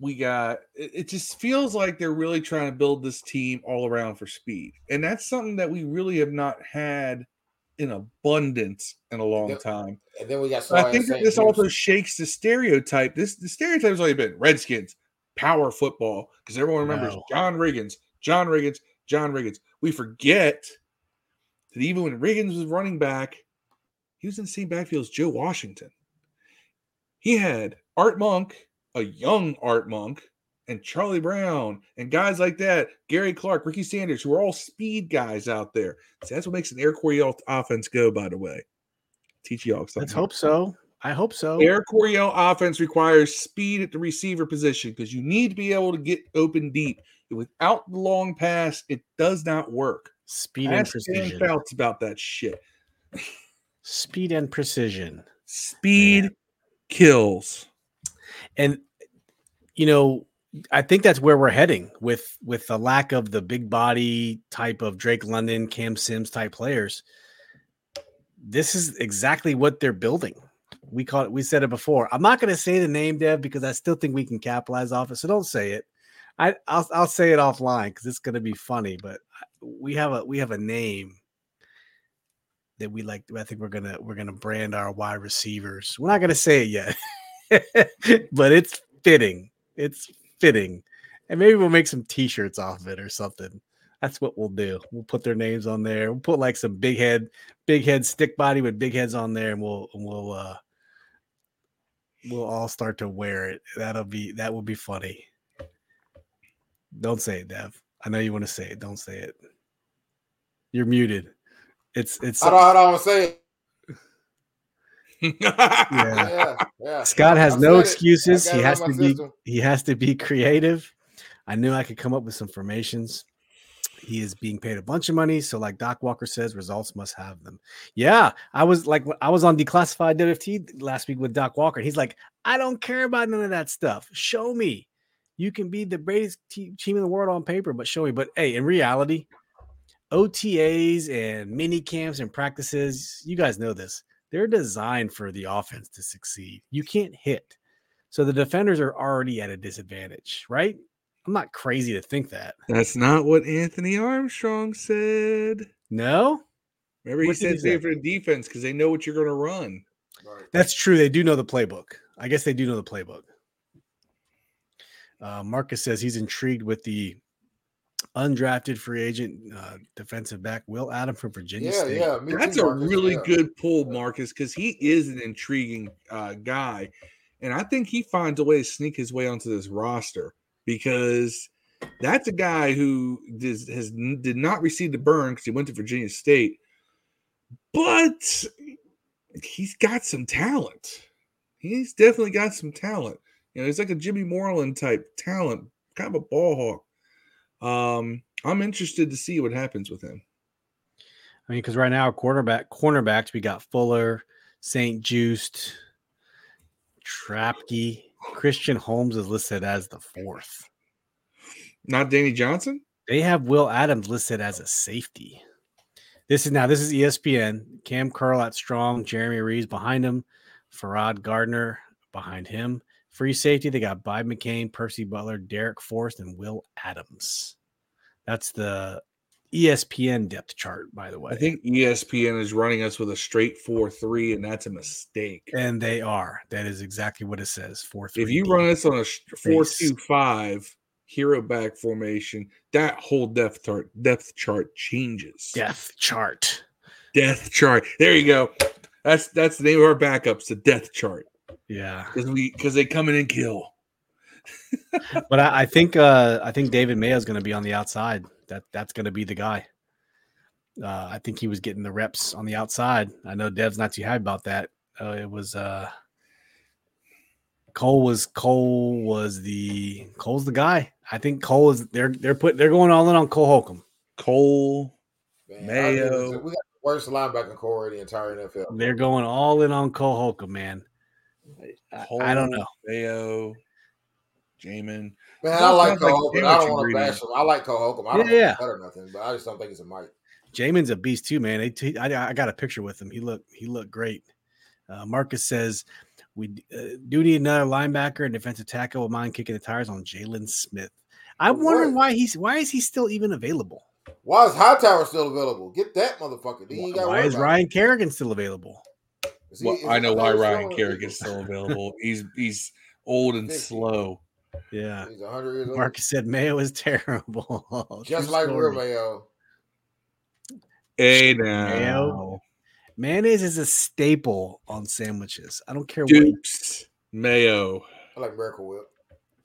We got it, it just feels like they're really trying to build this team all around for speed. And that's something that we really have not had in abundance in a long Yep. time. And then we got I think that St. this also shakes the stereotype. This the stereotype has only been Redskins, power football, because everyone remembers No. John Riggins, John Riggins, John Riggins. We forget that even when Riggins was running back, he was in the same backfield as Joe Washington. He had Art Monk, a young Art Monk, and Charlie Brown, and guys like that, Gary Clark, Ricky Sanders, who are all speed guys out there. So that's what makes an Air Coryell offense go, by the way. Teach you all something. let's hope so i hope so Air Coryell offense requires speed at the receiver position because you need to be able to get open deep. Without the long pass, it does not work. speed and Ask Dan precision Fouts about that shit. speed and precision Speed kills. and you know i think that's where we're heading with with the lack of the big body type of drake london cam sims type players. This is exactly what they're building. We call it we said it before. I'm not going to say the name dev because i still think we can capitalize off it so don't say it. I i'll, I'll say it offline because it's going to be funny but we have a we have a name that we like i think we're gonna we're gonna brand our wide receivers. We're not gonna say it yet but it's fitting. It's fitting. And maybe we'll make some t-shirts off of it or something. That's what we'll do. We'll put their names on there. We'll put like some big head, big head stick body with big heads on there, and we'll we'll uh we'll all start to wear it. That'll be that will be funny. Don't say it, Dev. I know you want to say it. Don't say it. You're muted. It's it's I don't, I don't say it. Yeah. Yeah, yeah. Scott has I no excuses. He has to be system. he has to be creative. I knew I could come up with some formations. He is being paid a bunch of money, so like Doc Walker says, results must have them. Yeah, I was like, I was on declassified WFT last week with Doc Walker. He's like, I don't care about none of that stuff. Show me. You can be the greatest te- team in the world on paper, but show me. But hey, in reality, OTAs and mini camps and practices, you guys know this. They're designed for the offense to succeed. You can't hit. So the defenders are already at a disadvantage, right? I'm not crazy to think that. That's not what Anthony Armstrong said. No, Remember, he What said he say? save for the defense because they know what you're going to run. Right. that's true. They do know the playbook. I guess they do know the playbook. Uh, Marcus says he's intrigued with the undrafted free agent uh, defensive back Will Adam from Virginia Yeah, State. yeah. That's too, a Marcus, really yeah. good pull, Marcus, because he is an intriguing uh, guy, and I think he finds a way to sneak his way onto this roster because that's a guy who does, has did not receive the burn because he went to Virginia State, but he's got some talent. He's definitely got some talent. You know, he's like a Jimmy Moreland type talent, kind of a ball hawk. Um, I'm interested to see what happens with him. I mean, because right now, quarterback cornerbacks, we got Fuller, St-Juste, Trapke, Christian Holmes is listed as the fourth. Not Danny Johnson. They have Will Adams listed as a safety. This is now this is ESPN. Cam Curl at strong, Jeremy Reaves behind him, Farad Gardner behind him. Free safety, they got Bob McCain, Percy Butler, Darrick Forrest, and Will Adams. That's the ESPN depth chart, by the way. I think ESPN is running us with a straight four three, and that's a mistake. And they are. That is exactly what it says. Four three. If you run us on a four two five hero back formation, that whole depth chart depth chart changes. depth chart. Death chart. There you go. That's that's the name of our backups, the death chart, Yeah. because we because they come in and kill. But I, I think uh I think David Mayo is gonna be on the outside. That that's gonna be the guy. Uh, I think he was getting the reps on the outside. I know Dev's not too happy about that. Uh, it was uh Cole was Cole was the Cole's the guy. I think Cole is they're they're put they're going all in on Cole Holcomb. Cole. Man, Mayo. I agree. We got the worst linebacker core in the entire NFL. They're going all in on Cole Holcomb, man. I, I don't know. Mayo. Jamin. Man, I Sounds like like Cole Holcomb. I don't want to bash him. I like Cole Holcomb. I don't Yeah, yeah, yeah. better or nothing, but I just don't think he's a Mike. Jamin's a beast too, man. I t- I, I got a picture with him. He looked he looked great. Uh, Marcus says we uh, do need another linebacker and defensive tackle. Will mind kicking the tires on Jaylon Smith. I'm For wondering why he's why is he still even available? Why is Hightower still available? Get that motherfucker. Then you ain't gotta Why is about Ryan Kerrigan still available? It. Is he- Well, I know why Ryan still on the Kerrigan's still available. He's he's old and Fifty. slow. Yeah. He's 100 years old. Marcus said Mayo is terrible. Just like story. real Mayo. Hey now. Mayo. Mayonnaise is a staple on sandwiches. I don't care what Mayo. I like Miracle Whip.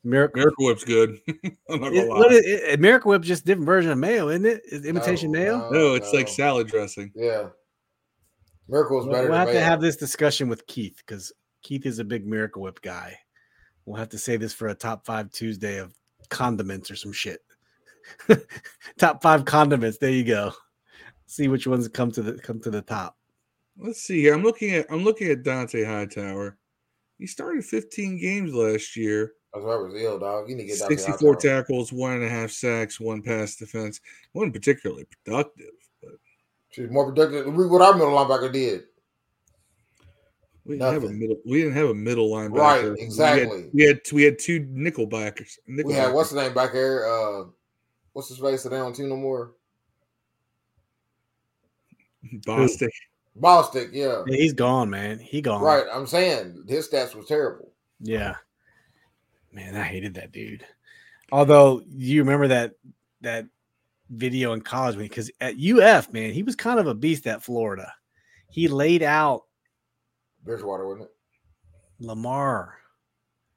Miracle. Miracle Whip's good. I'm not gonna It, lie. what is, it, Miracle Whip just different version of mayo, isn't it? Is imitation No, mayo? no, it's like salad dressing. Yeah. Miracle is better we'll have to have this discussion with Keith because Keith is a big Miracle Whip guy. We'll have to say this for a top five Tuesday of condiments or some shit. top five condiments. There you go. See which ones come to the come to the top. Let's see here. I'm looking at I'm looking at Dont'a Hightower. He started 15 games last year. That's why it was ill, dog. You need to get 64 tackles, one and a half sacks, one pass defense. wasn't particularly productive, but She's more productive. Read what our middle linebacker did. we didn't have a middle. We didn't have a middle linebacker. Right, We had- exactly. We had we had, two nickel backers. Nickel We had backers. what's the name back there? Uh, what's his face? They don't team no more. Bostic. Bostic, yeah. Yeah, he's gone, man. He gone. Right. I'm saying his stats was terrible. Yeah. Man, I hated that dude. Although you remember that that video in college because at UF, man, he was kind of a beast at Florida. He laid out Bridgewater, wasn't it? Lamar.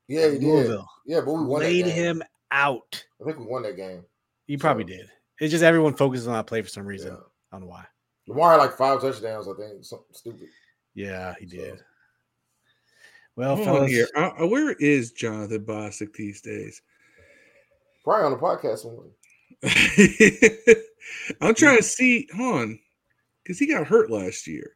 Yeah, he did. Yeah, but we won that Laid game. him out. I think we won that game. He probably So- did. It's just everyone focuses on that play for some reason. Yeah. I don't know why. Lamar had like five touchdowns. I think something stupid. Yeah, he did. Well, Hold fellas, here. Uh, uh, where is Jonathan Bostic these days? Probably on the podcast somewhere. I'm trying to see. Hold on, because he got hurt last year.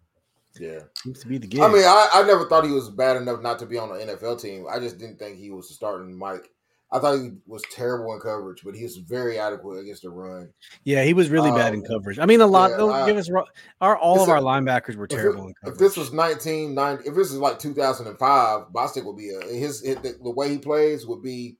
Yeah. seems to be the game. I mean, I, I never thought he was bad enough not to be on an NFL team. I just didn't think he was starting Mike. I thought he was terrible in coverage, but he was very adequate against the run. yeah, he was really bad in um, coverage. I mean, a lot. yeah, don't I- give us our all It's of a- our linebackers were If, it- terrible in coverage. if this was 1990, if this is like 2005, Bostic would be a, his, his the, the way he plays would be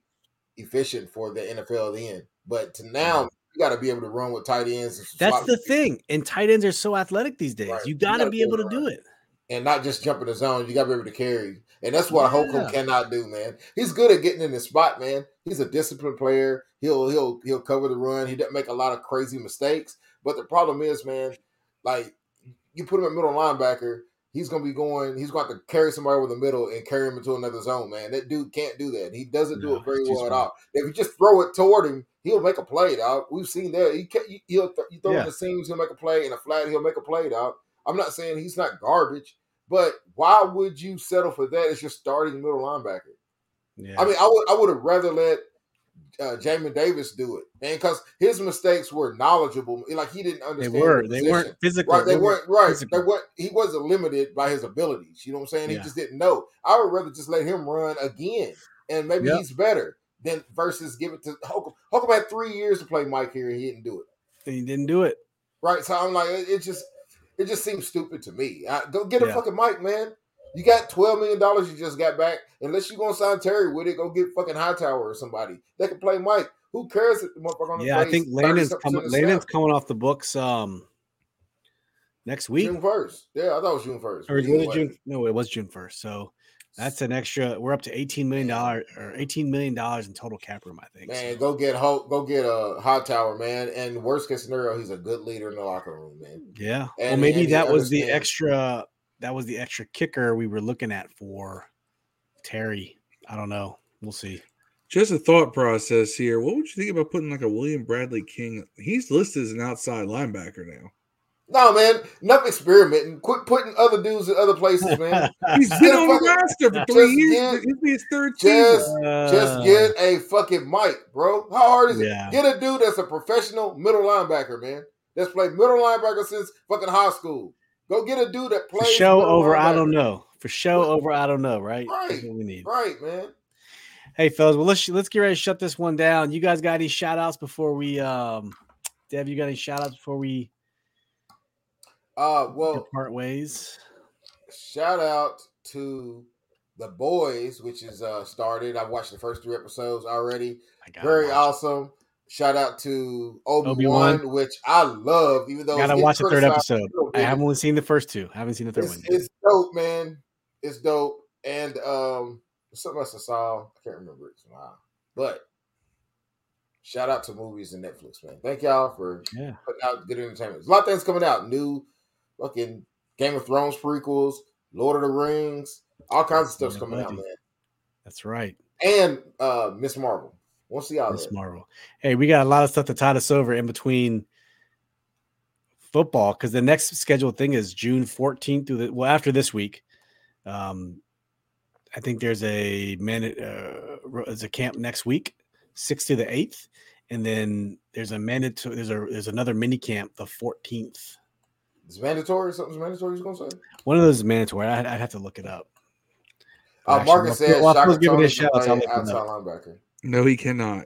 efficient for the NFL then. But to now, mm-hmm. you got to be able to run with tight ends. That's the thing. And tight ends are so athletic these days. Right. You got to be able to to do it. and not just jump in the zone. You got to be able to carry, and that's what Holcomb cannot do, man. He's good at getting in the spot, man. He's a disciplined player. He'll he'll he'll cover the run. He doesn't make a lot of crazy mistakes. But the problem is, man, like you put him at middle linebacker, he's gonna be going. He's going to carry somebody over the middle and carry him into another zone, man. That dude can't do that. He doesn't do it very well at all. If you just throw it toward him, he'll make a play, dog. We've seen that. He can, he'll th- you throw Yeah. in the seams, he'll make a play, in a flat, he'll make a play, dog. I'm not saying he's not garbage, but why would you settle for that as your starting middle linebacker? Yeah. I mean, I would I would have rather let uh, Jamin Davis do it, and because his mistakes were knowledgeable, like he didn't understand. they were. the They weren't physical. Right, they weren't right. physical. They weren't. He wasn't limited by his abilities. You know what I'm saying? He just didn't know. I would rather just let him run again, and maybe Yep. he's better than versus give it to Holcomb. Holcomb had three years to play Mike here, and he didn't do it. He didn't do it. Right, so I'm like, it, it just, it just seems stupid to me. I, go get a Yeah. fucking Mike, man. You got twelve million dollars you just got back. Unless you gonna sign Terry with it, go get fucking Hightower or somebody that can play Mike. Who cares if the motherfucker Yeah, I think Landon's coming. Landon's coming off the books um next week. June first. Yeah, I thought it was June first. or was it June? No, it was June first. So that's an extra. We're up to eighteen million dollars or eighteen million dollars in total cap room. I think. Man, So, go get Hulk, go get uh, a hot tower, man. And worst case scenario, he's a good leader in the locker room, man. yeah. well, maybe and that was the extra. That was the extra kicker we were looking at for Terry. I don't know. We'll see. Just a thought process here. What would you think about putting like a William Bradley King? He's listed as an outside linebacker now. No, man, enough experimenting. Quit putting other dudes in other places, man. He's Just been get a on the roster for three years. get- It'll be his third Just, season. just Uh, get a fucking mic, bro. How hard is it? Get a dude that's a professional middle linebacker, man. That's played middle linebacker since fucking high school. Go get a dude that for plays show middle over. I don't know. For show over. I don't know. Right. That's Right. what we need. Right, man. Hey, fellas. Well, let's let's get ready to shut this one down. You guys got any shout outs before we? um Dev, you got any shout outs before we Uh, well, part ways? shout out to the boys, which is uh started. I've watched the first three episodes already. Very watch awesome. Shout out to Obi Obi-Wan. Which I love, even though it's Gotta watch the third episode. I haven't only seen the first two. I haven't seen the third It's, one. Yet. it's dope, man. It's dope. And um something else I saw. I can't remember it now. But shout out to movies and Netflix, man. Thank y'all for Yeah. putting out good entertainment. There's a lot of things coming out. New fucking Game of Thrones prequels, Lord of the Rings, all kinds of stuff's coming out, man. That's right. And uh Miss Marvel. We'll see Miss that. Marvel. Hey, we got a lot of stuff to tide us over in between football because the next scheduled thing is June 14th through the well after this week. Um, I think there's a man uh, there's a camp next week, 6th to the 8th, and then there's a mandatory there's a there's another mini camp the 14th. It's mandatory. Something's mandatory. You gonna say? One of those is mandatory. I'd, I'd have to look it up. Uh, Actually, Marcus while- said while Shaka Phil's giving Toney his can shout-outs, I'll play look it outside up. linebacker. No, he cannot.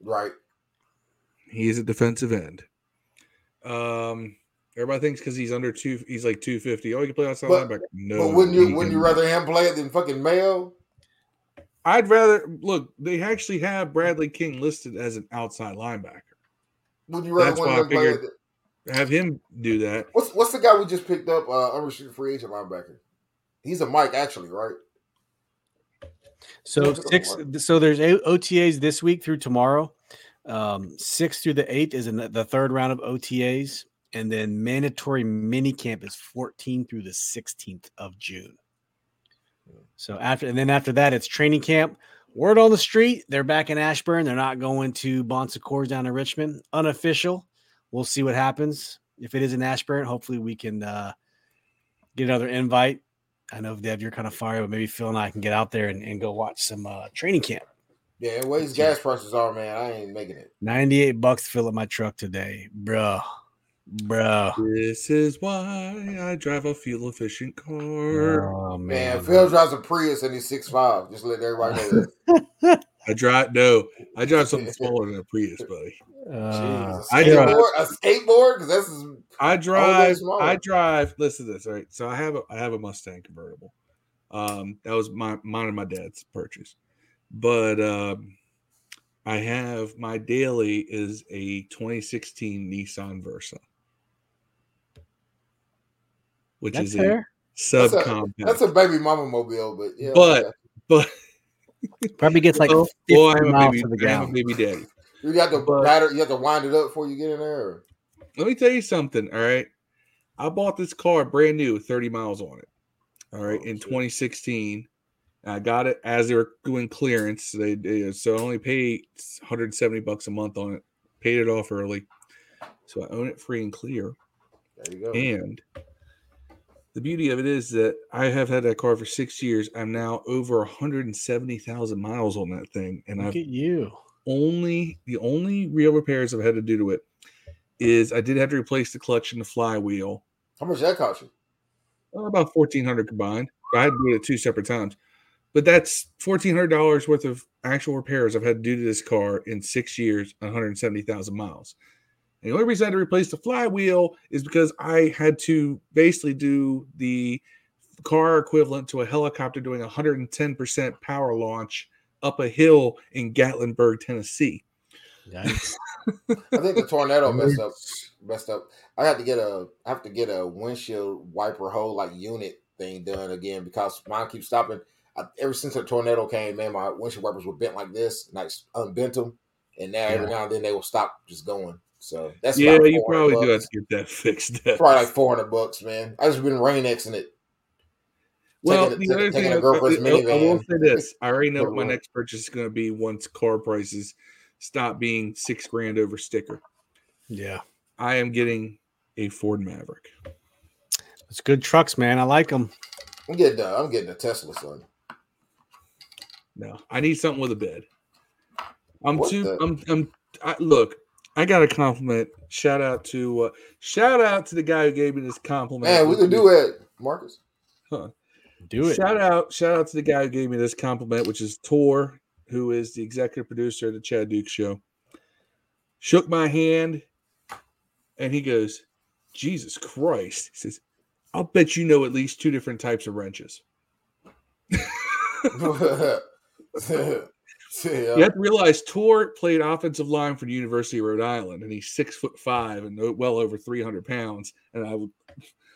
Right. He is a defensive end. Um, everybody thinks because he's under two, he's like two fifty. Oh, he can play outside But- linebacker. No, but wouldn't you wouldn't you rather him play it than fucking Mayo? I'd rather look. They actually have Bradley King listed as an outside linebacker. Would you rather That's want why I him play figured- it? Have him do that. What's what's the guy we just picked up? Uh, unrestricted free agent linebacker. He's a Mike, actually, right? So Look at the six. So there's A- OTAs this week through tomorrow. Um, sixth through the eighth is in the, the third round of OTAs, and then mandatory mini camp is 14 through the 16th of June. So after and then after that, it's training camp. Word on the street, they're back in Ashburn. They're not going to Bon Secours down in Richmond. Unofficial. We'll see what happens. If it is in Ashburn, hopefully we can uh, get another invite. I know Dev, you're kind of far, but maybe Phil and I can get out there and, and go watch some uh, training camp. Yeah, way these gas prices are, man, I ain't making it. 98 bucks to fill up my truck today, bro. Bro. This is why I drive a fuel efficient car. Oh, Man, man. Phil drives a Prius and he's six five. Just let everybody know that. I drive no, I drive something smaller than a Prius, buddy. Uh, Jeez, I a drive- a skateboard, because that's his- I drive. I drive. Listen to this. All right. So I have a I have a Mustang convertible. Um, that was my mine and my dad's purchase, but um, I have my daily is a 2016 Nissan Versa, which that's is fair. a That's a- subcompact. that's a baby mama mobile, but yeah. But- but Probably gets like well, 50 I have a miles baby. to the I have a gallon. baby daddy. you got to but- batter, you have to wind it up before you get in there. Or? Let me tell you something. All right. I bought this car brand new, 30 miles on it. All right. Oh, in shit. 2016. I got it as they were doing clearance. They, they so I only paid 170 bucks a month on it. Paid it off early. So I own it free and clear. There you go. And the beauty of it is that I have had that car for six years. I'm now over 170,000 miles on that thing. And Look I've at you. only the only real repairs I've had to do to it is I did have to replace the clutch and the flywheel. How much that cost you? Uh, about fourteen hundred combined. I had to do it two separate times, but that's fourteen hundred dollars worth of actual repairs I've had to do to this car in six years, one hundred seventy thousand miles. And the only reason I had to replace the flywheel is because I had to basically do the car equivalent to a helicopter doing a hundred and ten percent power launch up a hill in Gatlinburg, Tennessee. Yikes. I think the tornado messed up. Messed up. I had to get a. I have to get a windshield wiper hole like unit thing done again because mine keeps stopping. I, ever since the tornado came, man, my windshield wipers were bent like this, and I unbent them, and now every now and then they will stop just going. So that's yeah, about you 400 probably do have to get that fixed. Dev. Probably like four hundred bucks, man. I just been rain Xing it. Well, taking- the other taking thing a I, girlfriend's I- I will minivan. say this: I already know what my next purchase is going to be once car prices stop being six grand over sticker. Yeah. I am getting a Ford Maverick. It's good trucks, man. I like them. I'm getting. A, I'm getting a Tesla, son. No, I need something with a bed. I'm What too. the- I'm. I'm. I, look, I got a compliment. Shout out to. Uh, shout out to the guy who gave me this compliment. Man, we can do it, Marcus. Do it. Shout out, shout out to the guy who gave me this compliment, which is Tor, who is the executive producer of the Chad Dukes Show. Shook my hand, and he goes, "Jesus Christ!" He says, "I'll bet you know at least two different types of wrenches." yeah. You have to realize Tor played offensive line for the University of Rhode Island, and he's six foot five and well over three hundred pounds. And I, would,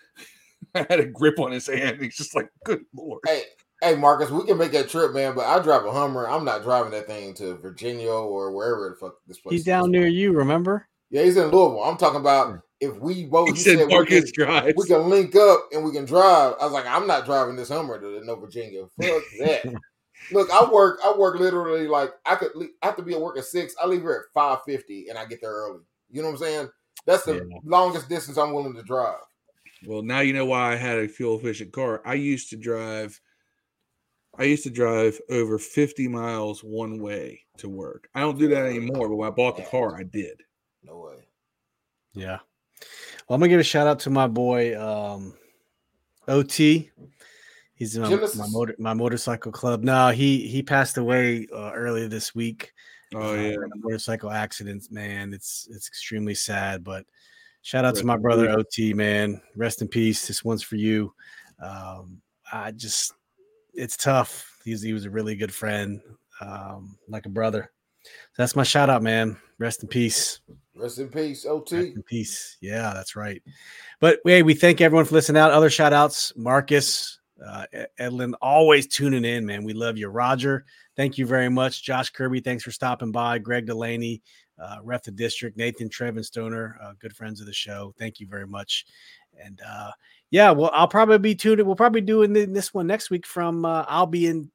I had a grip on his hand. He's just like, "Good lord!" Hey, hey, Marcus, we can make that trip, man. But I drive a Hummer. I'm not driving that thing to Virginia or wherever the fuck this place. He's is. down near you, remember? Yeah, he's in Louisville. I'm talking about hmm. if we both. He He said said we Marcus can, drives. we can link up and we can drive. I was like, I'm not driving this Hummer to no Virginia. Fuck that. Look, I work. I work literally like I could. le- I have to be at work at six. I leave here at five fifty, and I get there early. You know what I'm saying? That's the Yeah. longest distance I'm willing to drive. Well, now you know why I had a fuel efficient car. I used to drive I used to drive over 50 miles one way to work. I don't do that anymore, but when I bought the car, I did. No way. Yeah. Well, I'm gonna give a shout out to my boy um, OT. He's in my, my motor my motorcycle club. No, he he passed away uh, earlier this week. Oh uh, yeah. motorcycle accidents, man. It's it's extremely sad, but shout out Rest to my brother. OT, man. Rest in peace. This one's for you. Um, I just it's tough. He's he was a really good friend, um, like a brother. So that's my shout out, man. Rest in peace. Rest in peace, Rest OT. in peace. Yeah, that's right. But hey, we thank everyone for listening out. Other shout outs, Marcus, uh, Edlin, always tuning in, man. We love you. Roger, thank you very much. Josh Kirby, thanks for stopping by. Greg Delaney, uh, ref the district, Nathan Trevin Stoner, uh, good friends of the show. Thank you very much. And uh, yeah, well, I'll probably be tuned. We'll probably doing this one next week from. Uh, I'll be in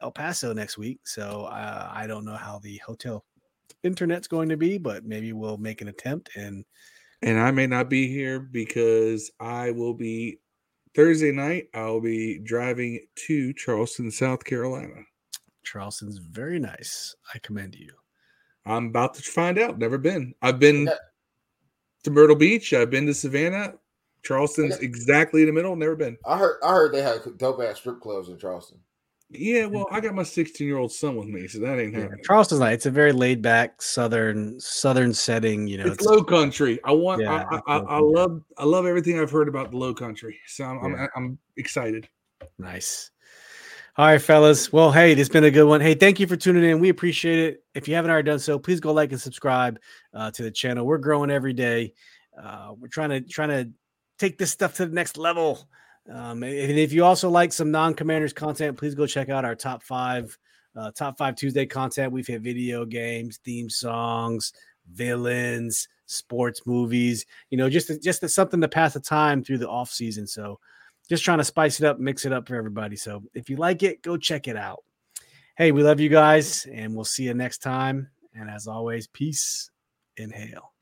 El Paso next week, so uh, I don't know how the hotel internet's going to be, but maybe we'll make an attempt. And and I may not be here because I will be Thursday night. I'll be driving to Charleston, South Carolina. Charleston's very nice. I commend you. I'm about to find out. Never been. I've been yeah. to Myrtle Beach. I've been to Savannah. Charleston's yeah. exactly in the middle. Never been. I heard. I heard they had dope ass strip clubs in Charleston. Yeah, well, I got my 16 year old son with me, so that ain't happening. Charleston's nice. It's a very laid back southern southern setting. You know, it's, it's low country. I want. Yeah, I, I, I, love. I love everything I've heard about the low country. So I'm, yeah. I'm, I'm excited. Nice. All right, fellas. Well, hey, it's been a good one. Hey, thank you for tuning in. We appreciate it. If you haven't already done so, please go like and subscribe uh, to the channel. We're growing every day. Uh, we're trying to trying to take this stuff to the next level. Um, and if you also like some non-commanders content, please go check out our top five, uh, top five Tuesday content. We've hit video games, theme songs, villains, sports movies. You know, just just something to pass the time through the off season. So just trying to spice it up, mix it up for everybody. So if you like it, go check it out. Hey, we love you guys, and we'll see you next time. And as always, peace. Inhale.